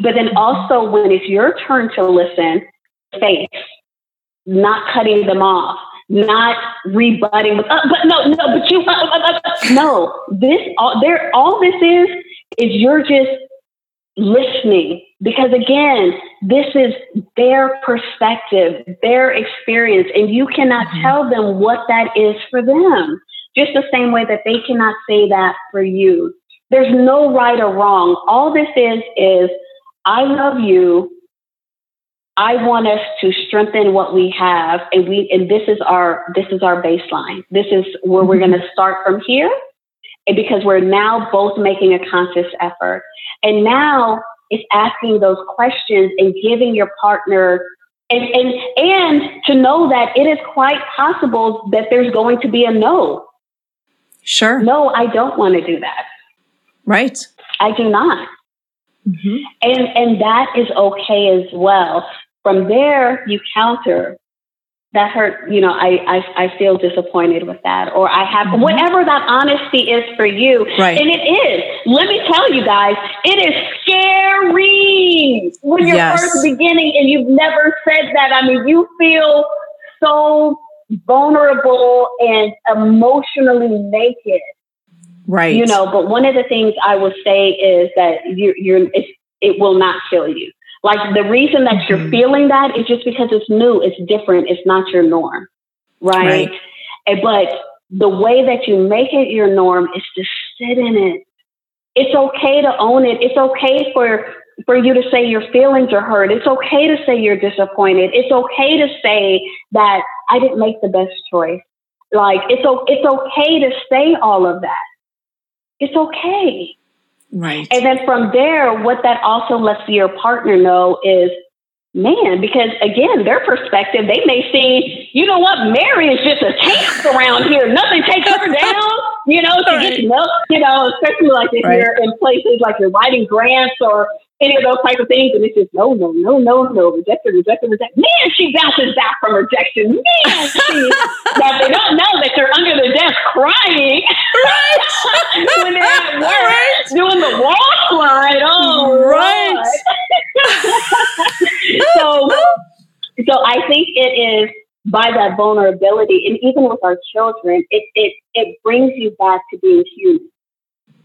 S2: But then also when it's your turn to listen, face, not cutting them off, not rebutting with, uh, but no, no, but you, uh, uh, uh no, this, all, there, all this is, is you're just listening. Because again this is their perspective their experience and you cannot mm-hmm. tell them what that is for them. Just the same way that they cannot say that for you. There's no right or wrong. All this is is i love you. I want us to strengthen what we have and we and this is our this is our baseline. This is where we're mm-hmm. going to start from here and because we're now both making a conscious effort and now it's asking those questions and giving your partner and, and and to know that it is quite possible that there's going to be a no.
S1: Sure.
S2: No, I don't want to do that.
S1: Right.
S2: I do not. Mm-hmm. And and that is okay as well. From there, you counter that hurt, you know, I, I, I feel disappointed with that. Or I have mm-hmm. whatever that honesty is for you.
S1: Right.
S2: And it is. Let me tell you guys, it is scary when you're yes. first beginning and you've never said that. I mean, you feel so vulnerable and emotionally naked.
S1: Right.
S2: You know, but one of the things I will say is that you're, you're it will not kill you. Like the reason that you're mm-hmm. feeling that is just because it's new, it's different, it's not your norm, right? right. And, but the way that you make it your norm is to sit in it. It's okay to own it. It's okay for for you to say your feelings are hurt. It's okay to say you're disappointed. It's okay to say that I didn't make the best choice. Like it's it's okay to say all of that. It's okay.
S1: Right.
S2: And then from there, what that also lets your partner know is, man, because again, their perspective, they may see, you know what, Mary is just a tank around here. Nothing takes her down. You know, she right. gets milk, you know, especially like if right. you're in places like you're writing grants or any of those type of things. And it's just no, no, no, no, no, rejected, rejected, rejected. Man, she bounces back from rejection. Man, she, that they don't know that they're under the desk crying right. when they're at work right. doing the walk line. Oh, right. so, so I think it is by that vulnerability, and even with our children, it it it brings you back to being human.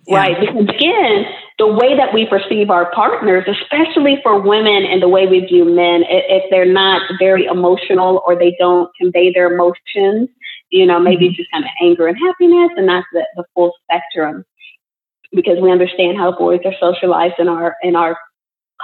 S2: Yeah. Right. Because again, the way that we perceive our partners, especially for women and the way we view men, if they're not very emotional or they don't convey their emotions, you know, maybe mm-hmm. just kind of anger and happiness and not the, the full spectrum. Because we understand how boys are socialized in our in our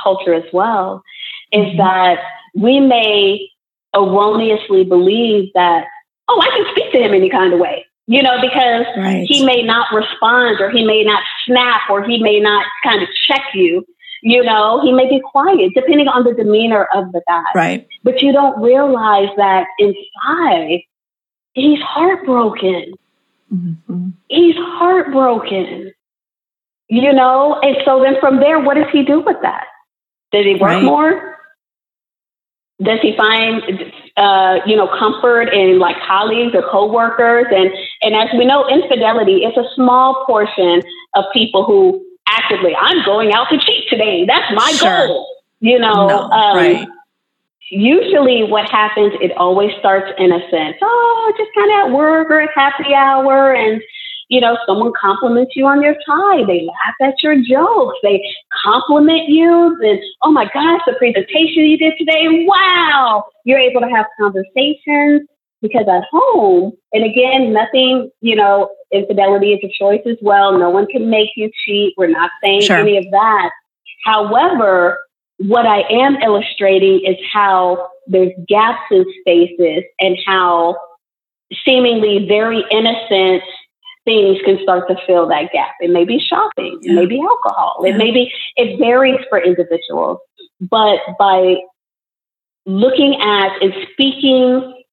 S2: culture as well, is mm-hmm. that we may erroneously believe that, oh, I can speak to him any kind of way you know, because right. he may not respond or he may not snap or he may not kind of check you. You know, he may be quiet depending on the demeanor of the guy.
S1: Right.
S2: But you don't realize that inside he's heartbroken. Mm-hmm. He's heartbroken. You know, and so then from there, what does he do with that? Does he work right. more? does he find uh, you know comfort in like colleagues or coworkers and and as we know infidelity is a small portion of people who actively i'm going out to cheat today that's my sure. goal you know no, um, right. usually what happens it always starts in a sense oh just kind of at work or at happy hour and you know, someone compliments you on your tie. They laugh at your jokes. They compliment you. Then, oh my gosh, the presentation you did today. Wow. You're able to have conversations because at home, and again, nothing, you know, infidelity is a choice as well. No one can make you cheat. We're not saying sure. any of that. However, what I am illustrating is how there's gaps in spaces and how seemingly very innocent things can start to fill that gap. It may be shopping, it may be alcohol, it may be, it varies for individuals. But by looking at and speaking,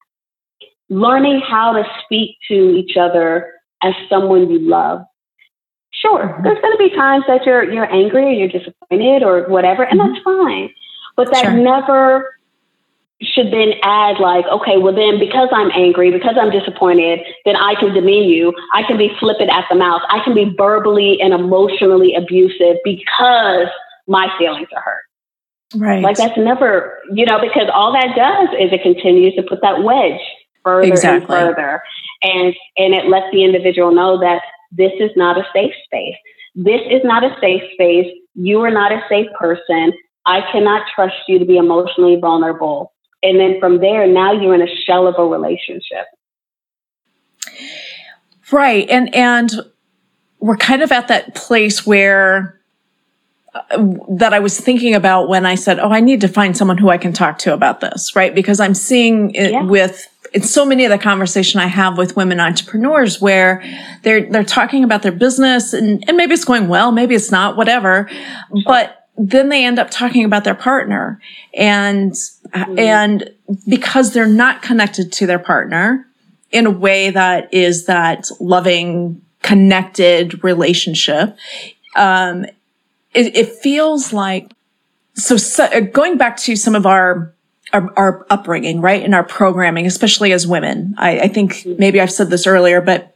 S2: learning how to speak to each other as someone you love. Sure, mm-hmm. there's going to be times that you're you're angry or you're disappointed or whatever, and that's mm-hmm. fine. But that sure. never should then add like, okay, well then because I'm angry, because I'm disappointed, then I can demean you. I can be flippant at the mouth. I can be verbally and emotionally abusive because my feelings are hurt.
S1: Right.
S2: Like that's never, you know, because all that does is it continues to put that wedge further exactly. and further. And and it lets the individual know that this is not a safe space. This is not a safe space. You are not a safe person. I cannot trust you to be emotionally vulnerable and then from there, now you're in a shell of a relationship.
S1: Right. And, and we're kind of at that place where uh, that I was thinking about when I said, Oh, I need to find someone who I can talk to about this, right? Because I'm seeing it yeah. with it's so many of the conversation I have with women entrepreneurs where they're they're talking about their business and, and maybe it's going well, maybe it's not, whatever. But then they end up talking about their partner and mm-hmm. and because they're not connected to their partner in a way that is that loving connected relationship um, it, it, feels like so, so, uh, going back to some of our, our, our upbringing right in our programming especially as women I, I think mm-hmm. maybe i've said this earlier but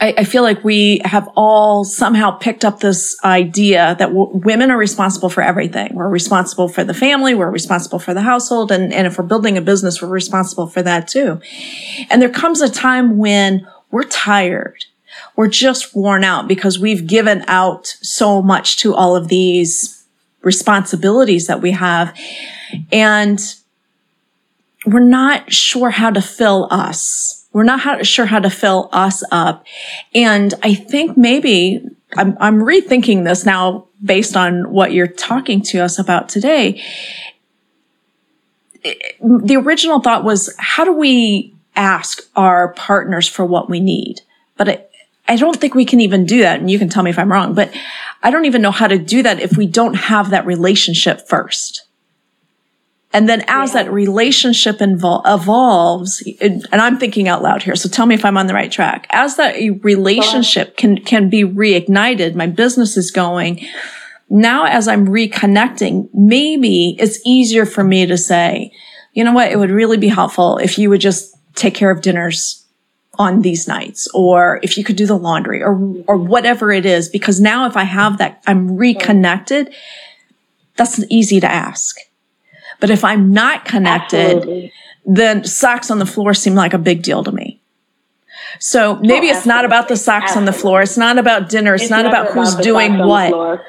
S1: I, I, feel like we have all somehow picked up this idea that w- women are responsible for everything. We're responsible for the family. We're responsible for the household. And, and if we're building a business, we're responsible for that too. And there comes a time when we're tired. We're just worn out because we've given out so much to all of these responsibilities that we have. And we're not sure how to fill us we're not how, sure how to fill us up. And I think maybe I'm, I'm rethinking this now based on what you're talking to us about today. The original thought was, how do we ask our partners for what we need? But I, I don't think we can even do that. And you can tell me if I'm wrong, but I don't even know how to do that if we don't have that relationship first. And then as yeah. that relationship invol- evolves, and I'm thinking out loud here, so tell me if I'm on the right track. As that relationship can, can be reignited, my business is going. Now, as I'm reconnecting, maybe it's easier for me to say, you know what? It would really be helpful if you would just take care of dinners on these nights or if you could do the laundry or or whatever it is because now if I have that I'm reconnected that's easy to ask but if I'm not connected, Absolutely. then socks on the floor seem like a big deal to me. So maybe oh, it's not about the socks absolutely. on the floor. It's not about dinner. It's, it's not about who's doing what.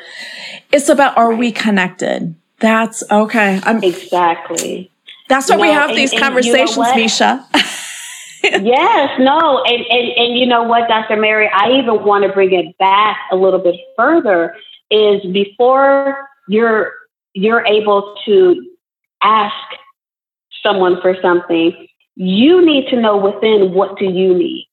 S1: It's about are right. we connected? That's okay. I'm
S2: exactly.
S1: That's why we have and, these and conversations, you know Misha.
S2: yes, no, and, and and you know what, Dr. Mary, I even want to bring it back a little bit further. Is before you're you're able to ask someone for something, you need to know within what do you need,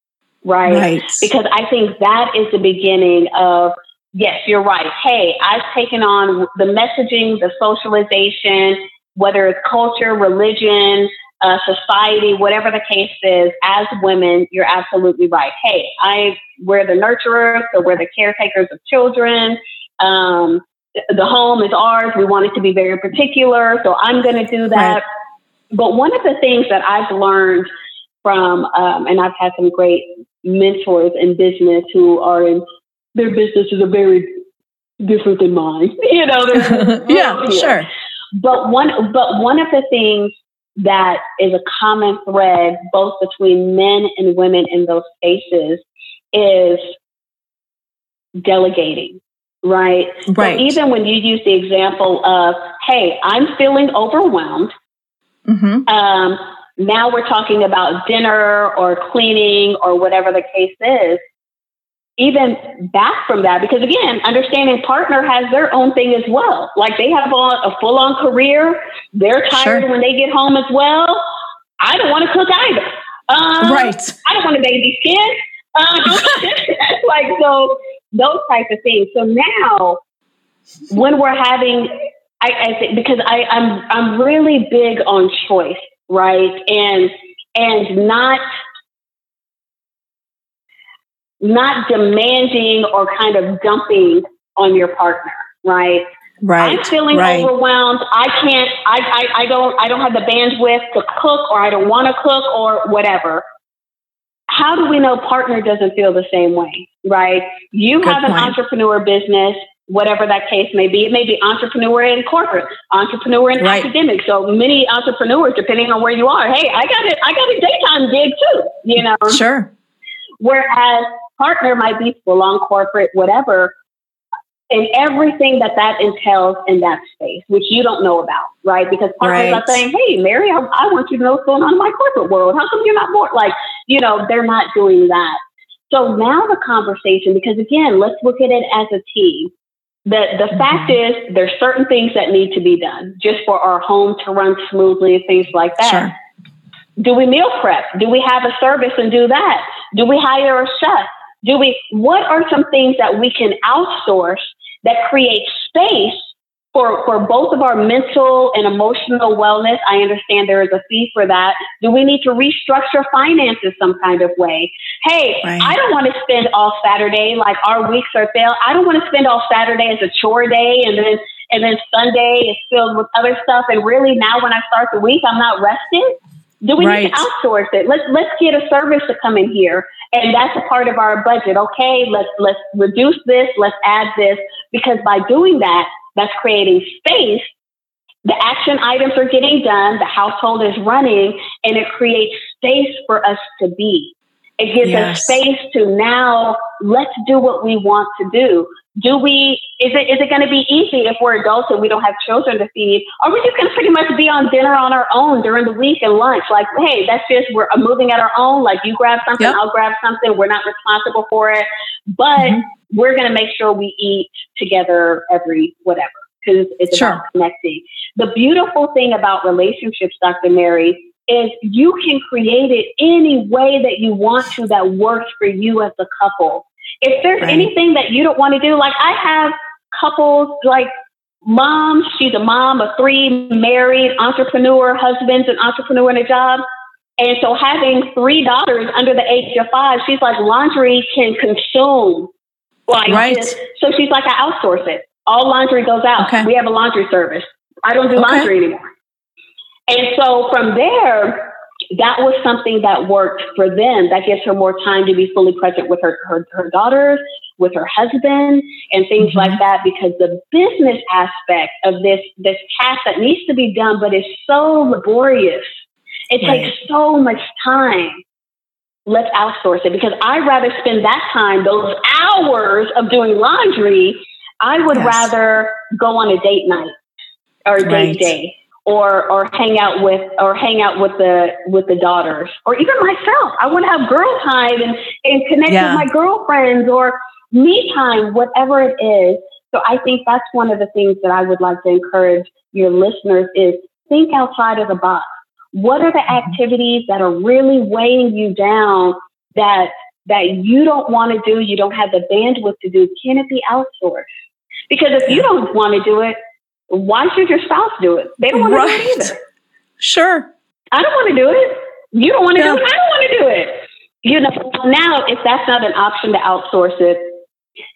S2: right? right? Because I think that is the beginning of yes, you're right. Hey, I've taken on the messaging, the socialization, whether it's culture, religion, uh, society, whatever the case is, as women, you're absolutely right. Hey, I we're the nurturers, so we're the caretakers of children. Um, the home is ours. We want it to be very particular. So I'm going to do that. Right. But one of the things that I've learned from, um, and I've had some great mentors in business who are in their businesses are very different than mine. You know,
S1: yeah, sure.
S2: But one, but one of the things that is a common thread both between men and women in those spaces is delegating, right?
S1: Right.
S2: So even when you use the example of, hey, I'm feeling overwhelmed.
S1: Mm-hmm.
S2: Um, now we're talking about dinner or cleaning or whatever the case is. Even back from that, because again, understanding partner has their own thing as well. Like they have a full on career, they're tired
S1: Sure.
S2: when they get home as well. I don't want to cook either. Um,
S1: Right.
S2: I don't want to baby skin. Um, like so, those types of things. So now, when we're having, I, I think because I, I'm I'm really big on choice, right? And and not not demanding or kind of dumping on your partner, right?
S1: Right.
S2: I'm feeling
S1: right.
S2: overwhelmed. I can't. I, I I don't. I don't have the bandwidth to cook, or I don't want to cook, or whatever. How do we know partner doesn't feel the same way, right? You
S1: Good
S2: have an
S1: point.
S2: entrepreneur business, whatever that case may be. It may be entrepreneur in corporate, entrepreneur in
S1: Right.
S2: academic. So many entrepreneurs, depending on where you are, hey, I got it. I got a daytime gig too. You know,
S1: Sure.
S2: whereas partner might be full on corporate, whatever, and everything that that entails in that space, which you don't know about, right? Because partners
S1: Right.
S2: are saying, "Hey, Mary, I, I want you to know what's going on in my corporate world. How come you're not more like, you know, they're not doing that." So now the conversation, because again, let's look at it as a team. The the
S1: Mhm.
S2: fact is, there's certain things that need to be done just for our home to run smoothly and things like that.
S1: Sure.
S2: Do we meal prep? Do we have a service and do that? Do we hire a chef? Do we, what are some things that we can outsource that create space for, for both of our mental and emotional wellness? I understand there is a fee for that. Do we need to restructure finances some kind of way? Hey,
S1: Right.
S2: I don't want to spend all Saturday like our weeks are filled. I don't want to spend all Saturday as a chore day and then and then Sunday is filled with other stuff. And really now when I start the week, I'm not rested. Do we need to outsource it? Let's let's get a service to come in here, and that's a part of our budget. Okay, let's let's reduce this, let's add this, because by doing that, that's creating space. The action items are getting done, the household is running, and it creates space for us to be. It gives
S1: Yes.
S2: us space to now let's do what we want to do. Do we is it is it going to be easy if we're adults and we don't have children to feed? Are we just going to pretty much be on dinner on our own during the week and lunch? Like, hey, that's just we're moving at our own. Like, you grab something,
S1: Yep.
S2: I'll grab something. We're not responsible for it, but
S1: Mhm.
S2: we're going to make sure we eat together every whatever because it's
S1: Sure.
S2: about connecting. The beautiful thing about relationships, Dr. Mary, is you can create it any way that you want to that works for you as a couple. If there's
S1: Right.
S2: anything that you don't want to do, like I have couples like moms, she's a mom of three, married, entrepreneur, husband's an entrepreneur in a job. And so having three daughters under the age of five, she's like laundry can consume like
S1: Right.
S2: this. So she's like, I outsource it. All laundry goes out.
S1: Okay.
S2: We have a laundry service. I don't do
S1: Okay.
S2: laundry anymore. And so from there, that was something that worked for them. That gives her more time to be fully present with her, her, her daughters, with her husband, and things
S1: Mhm.
S2: like that. Because the business aspect of this, this task that needs to be done, but is so laborious. It
S1: Right.
S2: takes so much time. Let's outsource it because I'd rather spend that time, those hours of doing laundry. I would
S1: Yes.
S2: rather go on a date night or a date
S1: Right.
S2: day or or hang out with or hang out with the with the daughters or even myself. I want to have girl time and, and connect
S1: Yeah.
S2: with my girlfriends or me time, whatever it is. So I think that's one of the things that I would like to encourage your listeners is think outside of the box. What are the
S1: Mm-hmm.
S2: activities that are really weighing you down that that you don't want to do, you don't have the bandwidth to do? Can it be outsourced? Because if you don't want to do it, why should your spouse do it? They don't want to do it either.
S1: Sure.
S2: I don't want to do it. You don't want to
S1: Yeah.
S2: do it. I don't want to do it. You know, now if that's not an option to outsource it,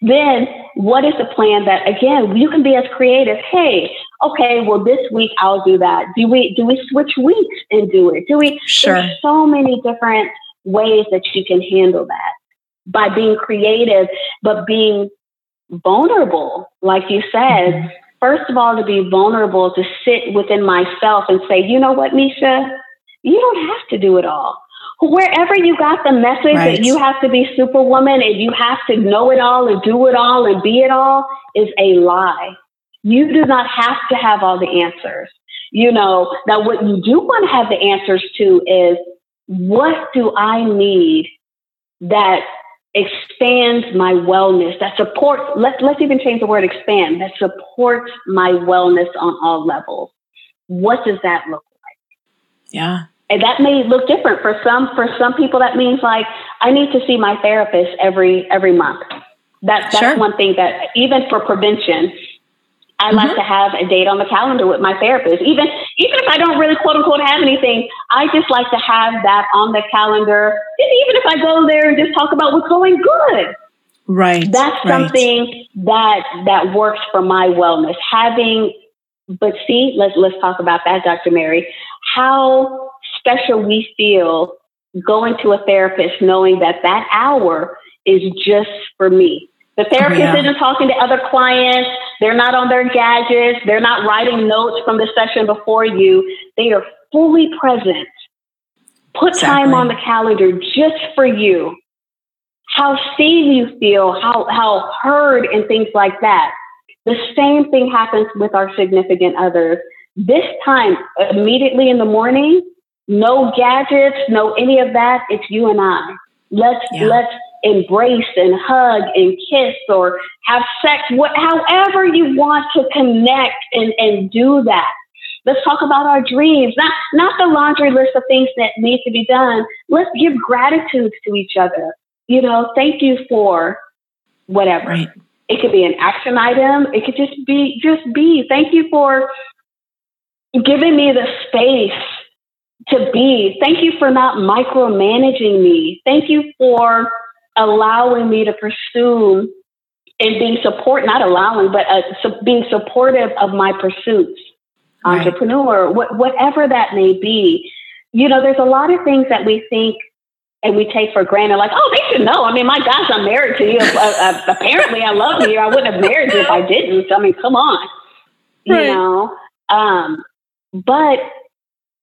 S2: Then what is the plan that again you can be as creative? Hey, okay, well this week I'll do that. Do we do we switch weeks and do it? Do we
S1: sure.
S2: there's so many different ways that you can handle that by being creative, but being vulnerable, like you said. Mm-hmm. First of all, to be vulnerable, to sit within myself and say, you know what, Misha, you don't have to do it all wherever you got the message right. that you have to be superwoman and you have to know it all and do it all and be it all is a lie. You do not have to have all the answers. You know, now what you do want to have the answers to is what do I need that expands my wellness, that supports, let's, let's even change the word expand, that supports my wellness on all levels. What does that look like?
S1: Yeah
S2: and that may look different for some for some people that means like i need to see my therapist every every month that that's sure. one thing that even for prevention I mm-hmm. like to have a date on the calendar with my therapist. Even even if I don't really quote unquote have anything, I just like to have that on the calendar. And even if I go there and just talk about what's going good.
S1: Right.
S2: That's
S1: right.
S2: something that that works for my wellness. Having but see, let's let's talk about that, Dr. Mary. How special we feel going to a therapist knowing that that hour is just for me. The therapist yeah. isn't talking to other clients. They're not on their gadgets. They're not writing notes from the session before you. They are fully present. Put exactly. time on the calendar just for you. How seen you feel, how, how heard, and things like that. The same thing happens with our significant others. This time, immediately in the morning, no gadgets, no any of that. It's you and I. Let's yeah. let's embrace and hug and kiss or have sex, what, however you want to connect and, and do that. Let's talk about our dreams, not, not the laundry list of things that need to be done. Let's give gratitude to each other. You know, thank you for whatever. Right. It could be an action item. It could just be, just be. Thank you for giving me the space to be. Thank you for not micromanaging me. Thank you for allowing me to pursue and being support, not allowing, but uh, so being supportive of my pursuits, right. entrepreneur, wh- whatever that may be. You know, there's a lot of things that we think and we take for granted, like, oh, they should know. I mean, my gosh, I'm married to you. Uh, uh, apparently, I love you. I wouldn't have married you if I didn't. I mean, come on, right. you know. Um, but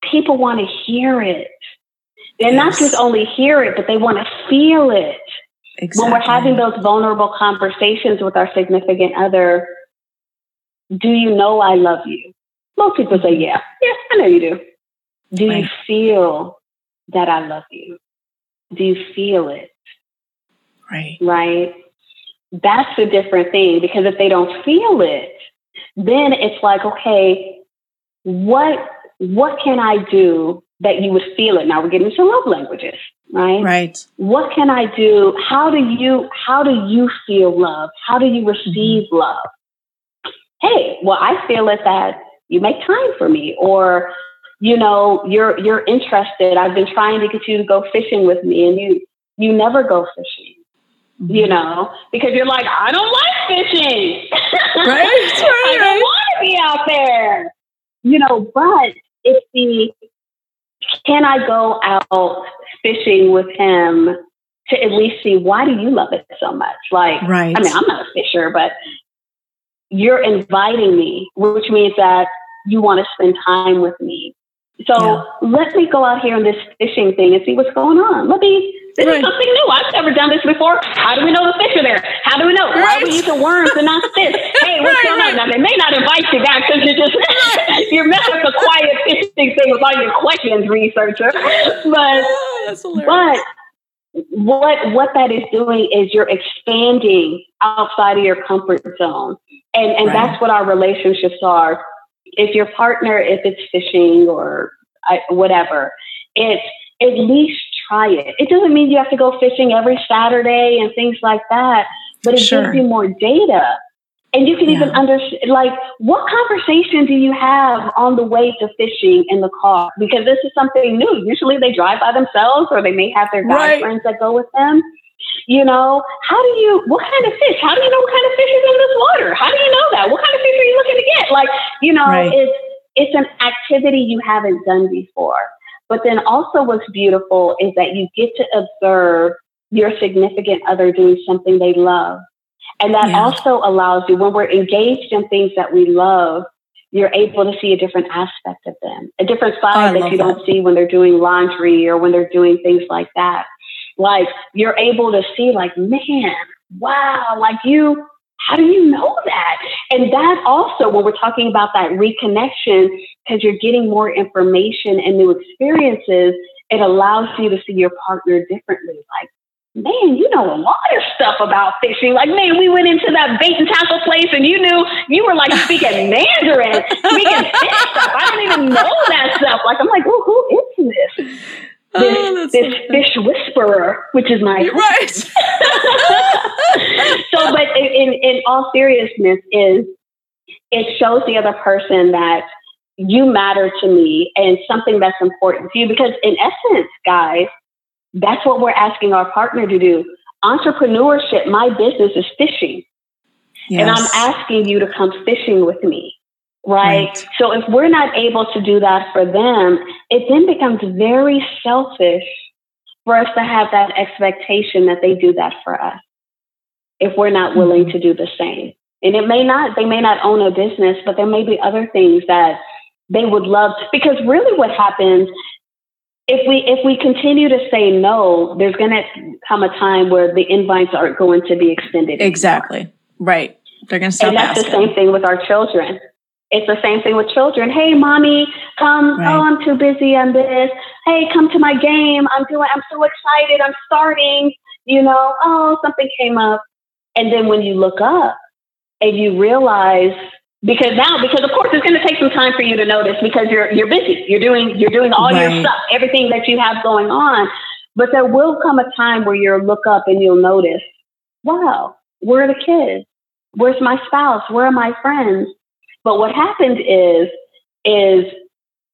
S2: people want to hear it. They're yes. not just only hear it, but they want to feel it. Exactly. When we're having those vulnerable conversations with our significant other, do you know I love you? Most people say, yeah. Yeah, I know you do. Do right. you feel that I love you? Do you feel it?
S1: Right.
S2: Right. That's a different thing because if they don't feel it, then it's like, okay, what what can I do that you would feel it? Now we're getting to love languages, right?
S1: Right.
S2: What can I do? How do you how do you feel love? How do you receive mm-hmm. love? Hey, well, I feel it that you make time for me, or you know, you're you're interested. I've been trying to get you to go fishing with me, and you you never go fishing. Mm-hmm. You know, because you're like, I don't like fishing.
S1: Right. right
S2: I don't want to be out there. You know, but it's the can I go out fishing with him to at least see why do you love it so much? Like,
S1: right.
S2: I mean, I'm not a fisher, but you're inviting me, which means that you want to spend time with me. So yeah. let me go out here on this fishing thing and see what's going on. Let me, this right. is something new. I've never done this before. How do we know the fish are there? How do we know? Right. Why are we using worms and not fish? hey, what's right, going on? Now, they may not invite you back because you're just, you're messing with the quiet fishing thing with all your questions, researcher. But,
S1: oh,
S2: but what, what that is doing is you're expanding outside of your comfort zone. And, and that's what our relationships are if your partner, if it's fishing or whatever, it's at least try it. It doesn't mean you have to go fishing every Saturday and things like that, but it sure. gives you more data. And you can yeah. even understand, like, what conversation do you have on the way to fishing in the car? Because this is something new. Usually they drive by themselves or they may have their guy right. friends that go with them. You know, how do you, what kind of fish? How do you know what kind of fish is in this water? How do you know that? What kind of fish are you looking to get? Like, you know, right. it's, it's an activity you haven't done before. But then also what's beautiful is that you get to observe your significant other doing something they love. And that yeah. also allows you, when we're engaged in things that we love, you're able to see a different aspect of them, a different oh, side oh, that you that. don't see when they're doing laundry or when they're doing things like that. Like you're able to see, like, man, wow, like you, how do you know that? And that also, when we're talking about that reconnection, because you're getting more information and new experiences, it allows you to see your partner differently. Like, man, you know a lot of stuff about fishing. Like, man, we went into that bait and tackle place and you knew you were like speaking Mandarin, speaking fish stuff. I didn't even know that stuff. Like, I'm like, oh, who is this? This, oh, this so fish whisperer, which is my
S1: right.
S2: so, but in, in all seriousness, is it shows the other person that you matter to me and something that's important to you. Because in essence, guys, that's what we're asking our partner to do. Entrepreneurship, my business is fishing. Yes. And I'm asking you to come fishing with me. Right? right? So if we're not able to do that for them, it then becomes very selfish for us to have that expectation that they do that for us if we're not willing mm-hmm. to do the same. And it may not, they may not own a business, but there may be other things that they would love because really what happens if we if we continue to say no, there's going to come a time where the invites aren't going to be extended.
S1: Exactly. Anymore. Right. They're going to stop.
S2: And that's
S1: asking.
S2: the same thing with our children. It's the same thing with children. Hey, mommy, come. Right. Oh, I'm too busy on this. Hey, come to my game. I'm doing. I'm so excited. I'm starting. You know. Oh, something came up, and then when you look up and you realize because now because of course it's going to take some time for you to notice because you're you're busy you're doing you're doing all right. your stuff everything that you have going on but there will come a time where you'll look up and you'll notice wow where are the kids where's my spouse where are my friends but what happened is is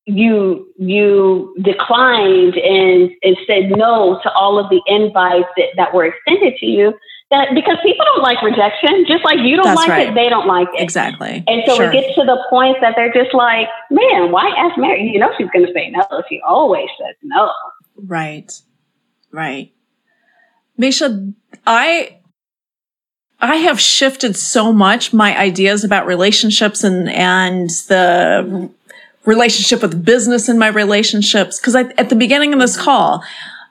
S2: you you declined and and said no to all of the invites that, that were extended to you that because people don't like rejection, just like you don't That's like right. it, they don't like it.
S1: Exactly.
S2: And so sure. it gets to the point that they're just like, man, why ask Mary? You know, she's going to say no. She always says no.
S1: Right. Right. Misha, I, I have shifted so much my ideas about relationships and, and the relationship with business in my relationships. Cause I, at the beginning of this call,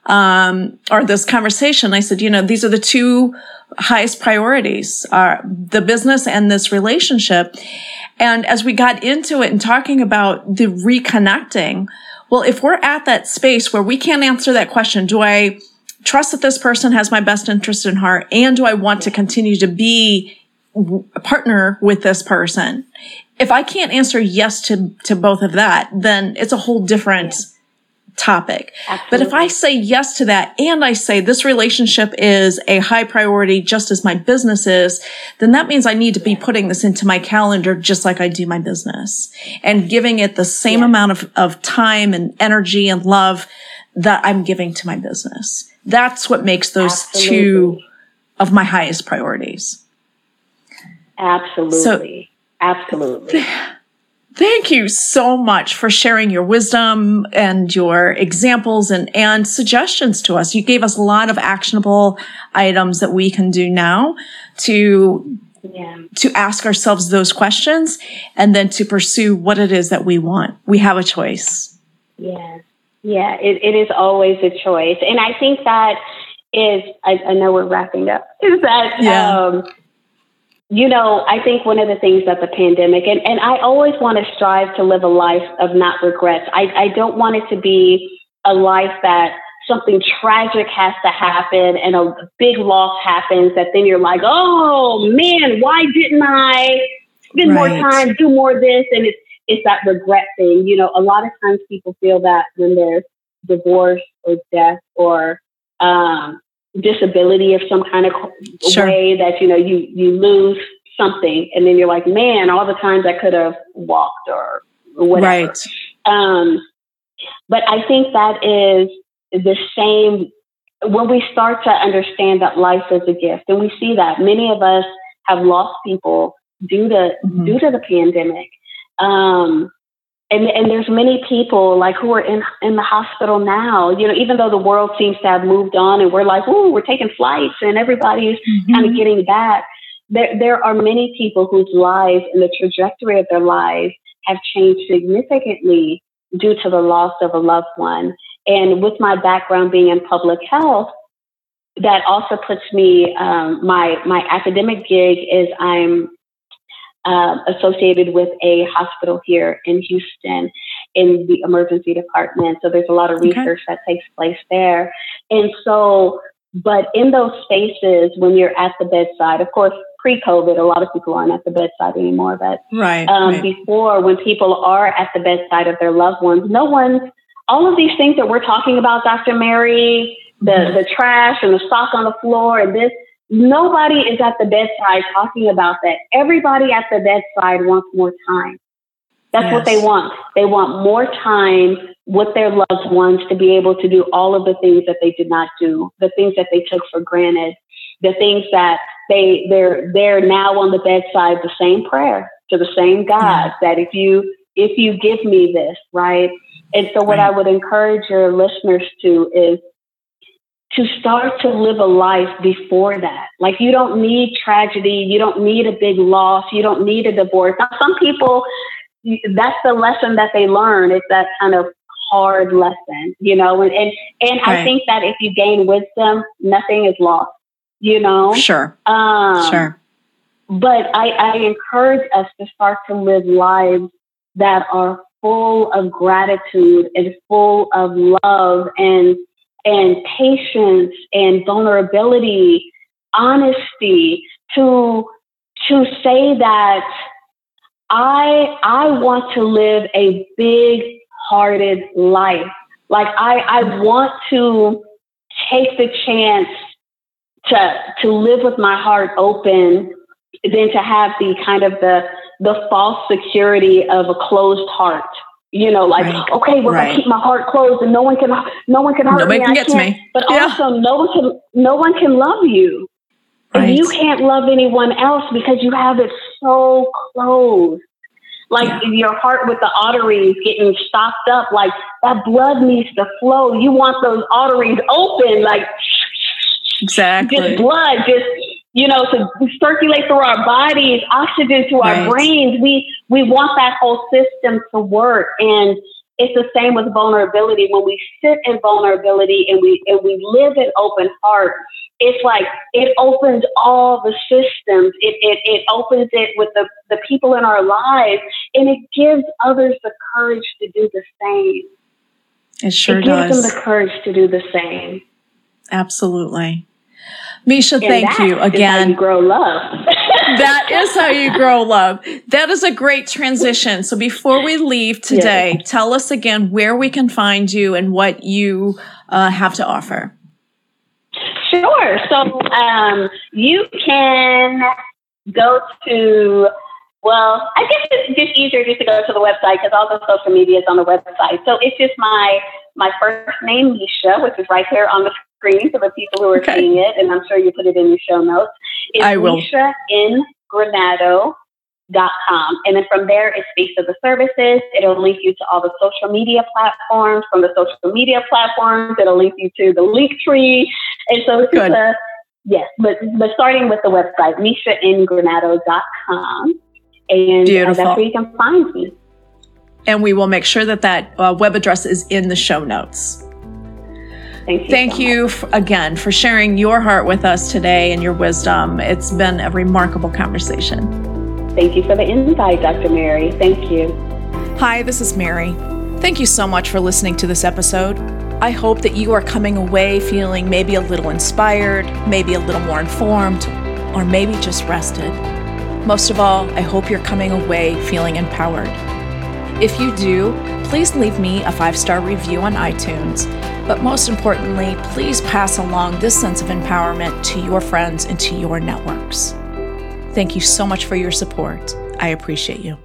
S1: um, or this conversation, I said, you know, these are the two highest priorities are the business and this relationship. And as we got into it and talking about the reconnecting, well, if we're at that space where we can't answer that question, do I trust that this person has my best interest in heart? And do I want to continue to be a partner with this person? If I can't answer yes to, to both of that, then it's a whole different topic. Absolutely. But if I say yes to that and I say this relationship is a high priority just as my business is, then that means I need to be putting this into my calendar just like I do my business and giving it the same yeah. amount of, of time and energy and love that I'm giving to my business. That's what makes those Absolutely. two of my highest priorities.
S2: Absolutely. So, Absolutely.
S1: Thank you so much for sharing your wisdom and your examples and, and suggestions to us. You gave us a lot of actionable items that we can do now to yeah. to ask ourselves those questions and then to pursue what it is that we want. We have a choice.
S2: Yeah. Yeah, it, it is always a choice. And I think that is, I, I know we're wrapping up, is that yeah. um, you know, I think one of the things that the pandemic, and, and I always want to strive to live a life of not regrets. I, I don't want it to be a life that something tragic has to happen and a big loss happens that then you're like, oh man, why didn't I spend right. more time, do more of this? And it's, it's that regret thing. You know, a lot of times people feel that when there's divorce or death or um, disability of some kind of sure. way that you know you you lose something and then you're like man all the times i could have walked or whatever right. um, but i think that is the same when we start to understand that life is a gift, and we see that many of us have lost people due to mm-hmm. due to the pandemic. Um, and, and there's many people like who are in in the hospital now. You know, even though the world seems to have moved on, and we're like, oh, we're taking flights, and everybody's mm-hmm. kind of getting back. There, there are many people whose lives and the trajectory of their lives have changed significantly due to the loss of a loved one. And with my background being in public health, that also puts me um, my my academic gig is I'm uh, associated with a hospital here in Houston in the emergency department. So there's a lot of research okay. that takes place there. And so, but in those spaces, when you're at the bedside, of course, pre-COVID, a lot of people aren't at the bedside anymore. But
S1: right,
S2: um,
S1: right.
S2: before, when people are at the bedside of their loved ones, no one's all of these things that we're talking about, Dr. Mary, the mm-hmm. the trash and the sock on the floor, and this Nobody is at the bedside talking about that. Everybody at the bedside wants more time. That's yes. what they want. They want more time with their loved ones to be able to do all of the things that they did not do, the things that they took for granted, the things that they they're they're now on the bedside the same prayer to the same God that if you if you give me this, right? And so what right. I would encourage your listeners to is to start to live a life before that. Like you don't need tragedy, you don't need a big loss, you don't need a divorce. Now, some people, that's the lesson that they learn. It's that kind of hard lesson, you know. And and, and right. I think that if you gain wisdom, nothing is lost. You know.
S1: Sure.
S2: Um,
S1: sure.
S2: But I, I encourage us to start to live lives that are full of gratitude and full of love and and patience and vulnerability, honesty to to say that I I want to live a big hearted life. Like I, I want to take the chance to to live with my heart open than to have the kind of the the false security of a closed heart you know, like, right. okay, we're right. gonna keep my heart closed and no one can no one can hurt
S1: Nobody
S2: me.
S1: can get to me.
S2: But
S1: yeah.
S2: also no one can no one can love you. Right. And you can't love anyone else because you have it so closed. Like yeah. your heart with the arteries getting stopped up, like that blood needs to flow. You want those arteries open, like
S1: exactly
S2: just blood, just you know, to circulate through our bodies, oxygen to our brains. We we want that whole system to work. And it's the same with vulnerability. When we sit in vulnerability and we and we live in open heart, it's like it opens all the systems. It it, it opens it with the, the people in our lives and it gives others the courage to do the same.
S1: It sure
S2: it
S1: does.
S2: gives them the courage to do the same.
S1: Absolutely. Misha, and thank you again.
S2: you grow love.
S1: that is how you grow love. That is a great transition. So before we leave today, yes. tell us again where we can find you and what you uh, have to offer.
S2: Sure. So um, you can go to well, I guess it's just easier just to go to the website because all the social media is on the website. So it's just my my first name, Misha, which is right here on the screen for the people who are okay. seeing it, and I'm sure you put it in your show notes. It's
S1: I will.
S2: Misha in Granado. Dot com. And then from there, it speaks to the services. It'll link you to all the social media platforms. From the social media platforms, it'll link you to the Linktree. And so it's Good. a, yes, but, but starting with the website, mishaingranado.com. And uh, that's where you can find me.
S1: And we will make sure that that uh, web address is in the show notes.
S2: Thank you.
S1: Thank
S2: so
S1: you f- again for sharing your heart with us today and your wisdom. It's been a remarkable conversation.
S2: Thank you for the invite, Dr. Mary. Thank you.
S1: Hi, this is Mary. Thank you so much for listening to this episode. I hope that you are coming away feeling maybe a little inspired, maybe a little more informed, or maybe just rested. Most of all, I hope you're coming away feeling empowered. If you do, please leave me a five star review on iTunes but most importantly, please pass along this sense of empowerment to your friends and to your networks. Thank you so much for your support. I appreciate you.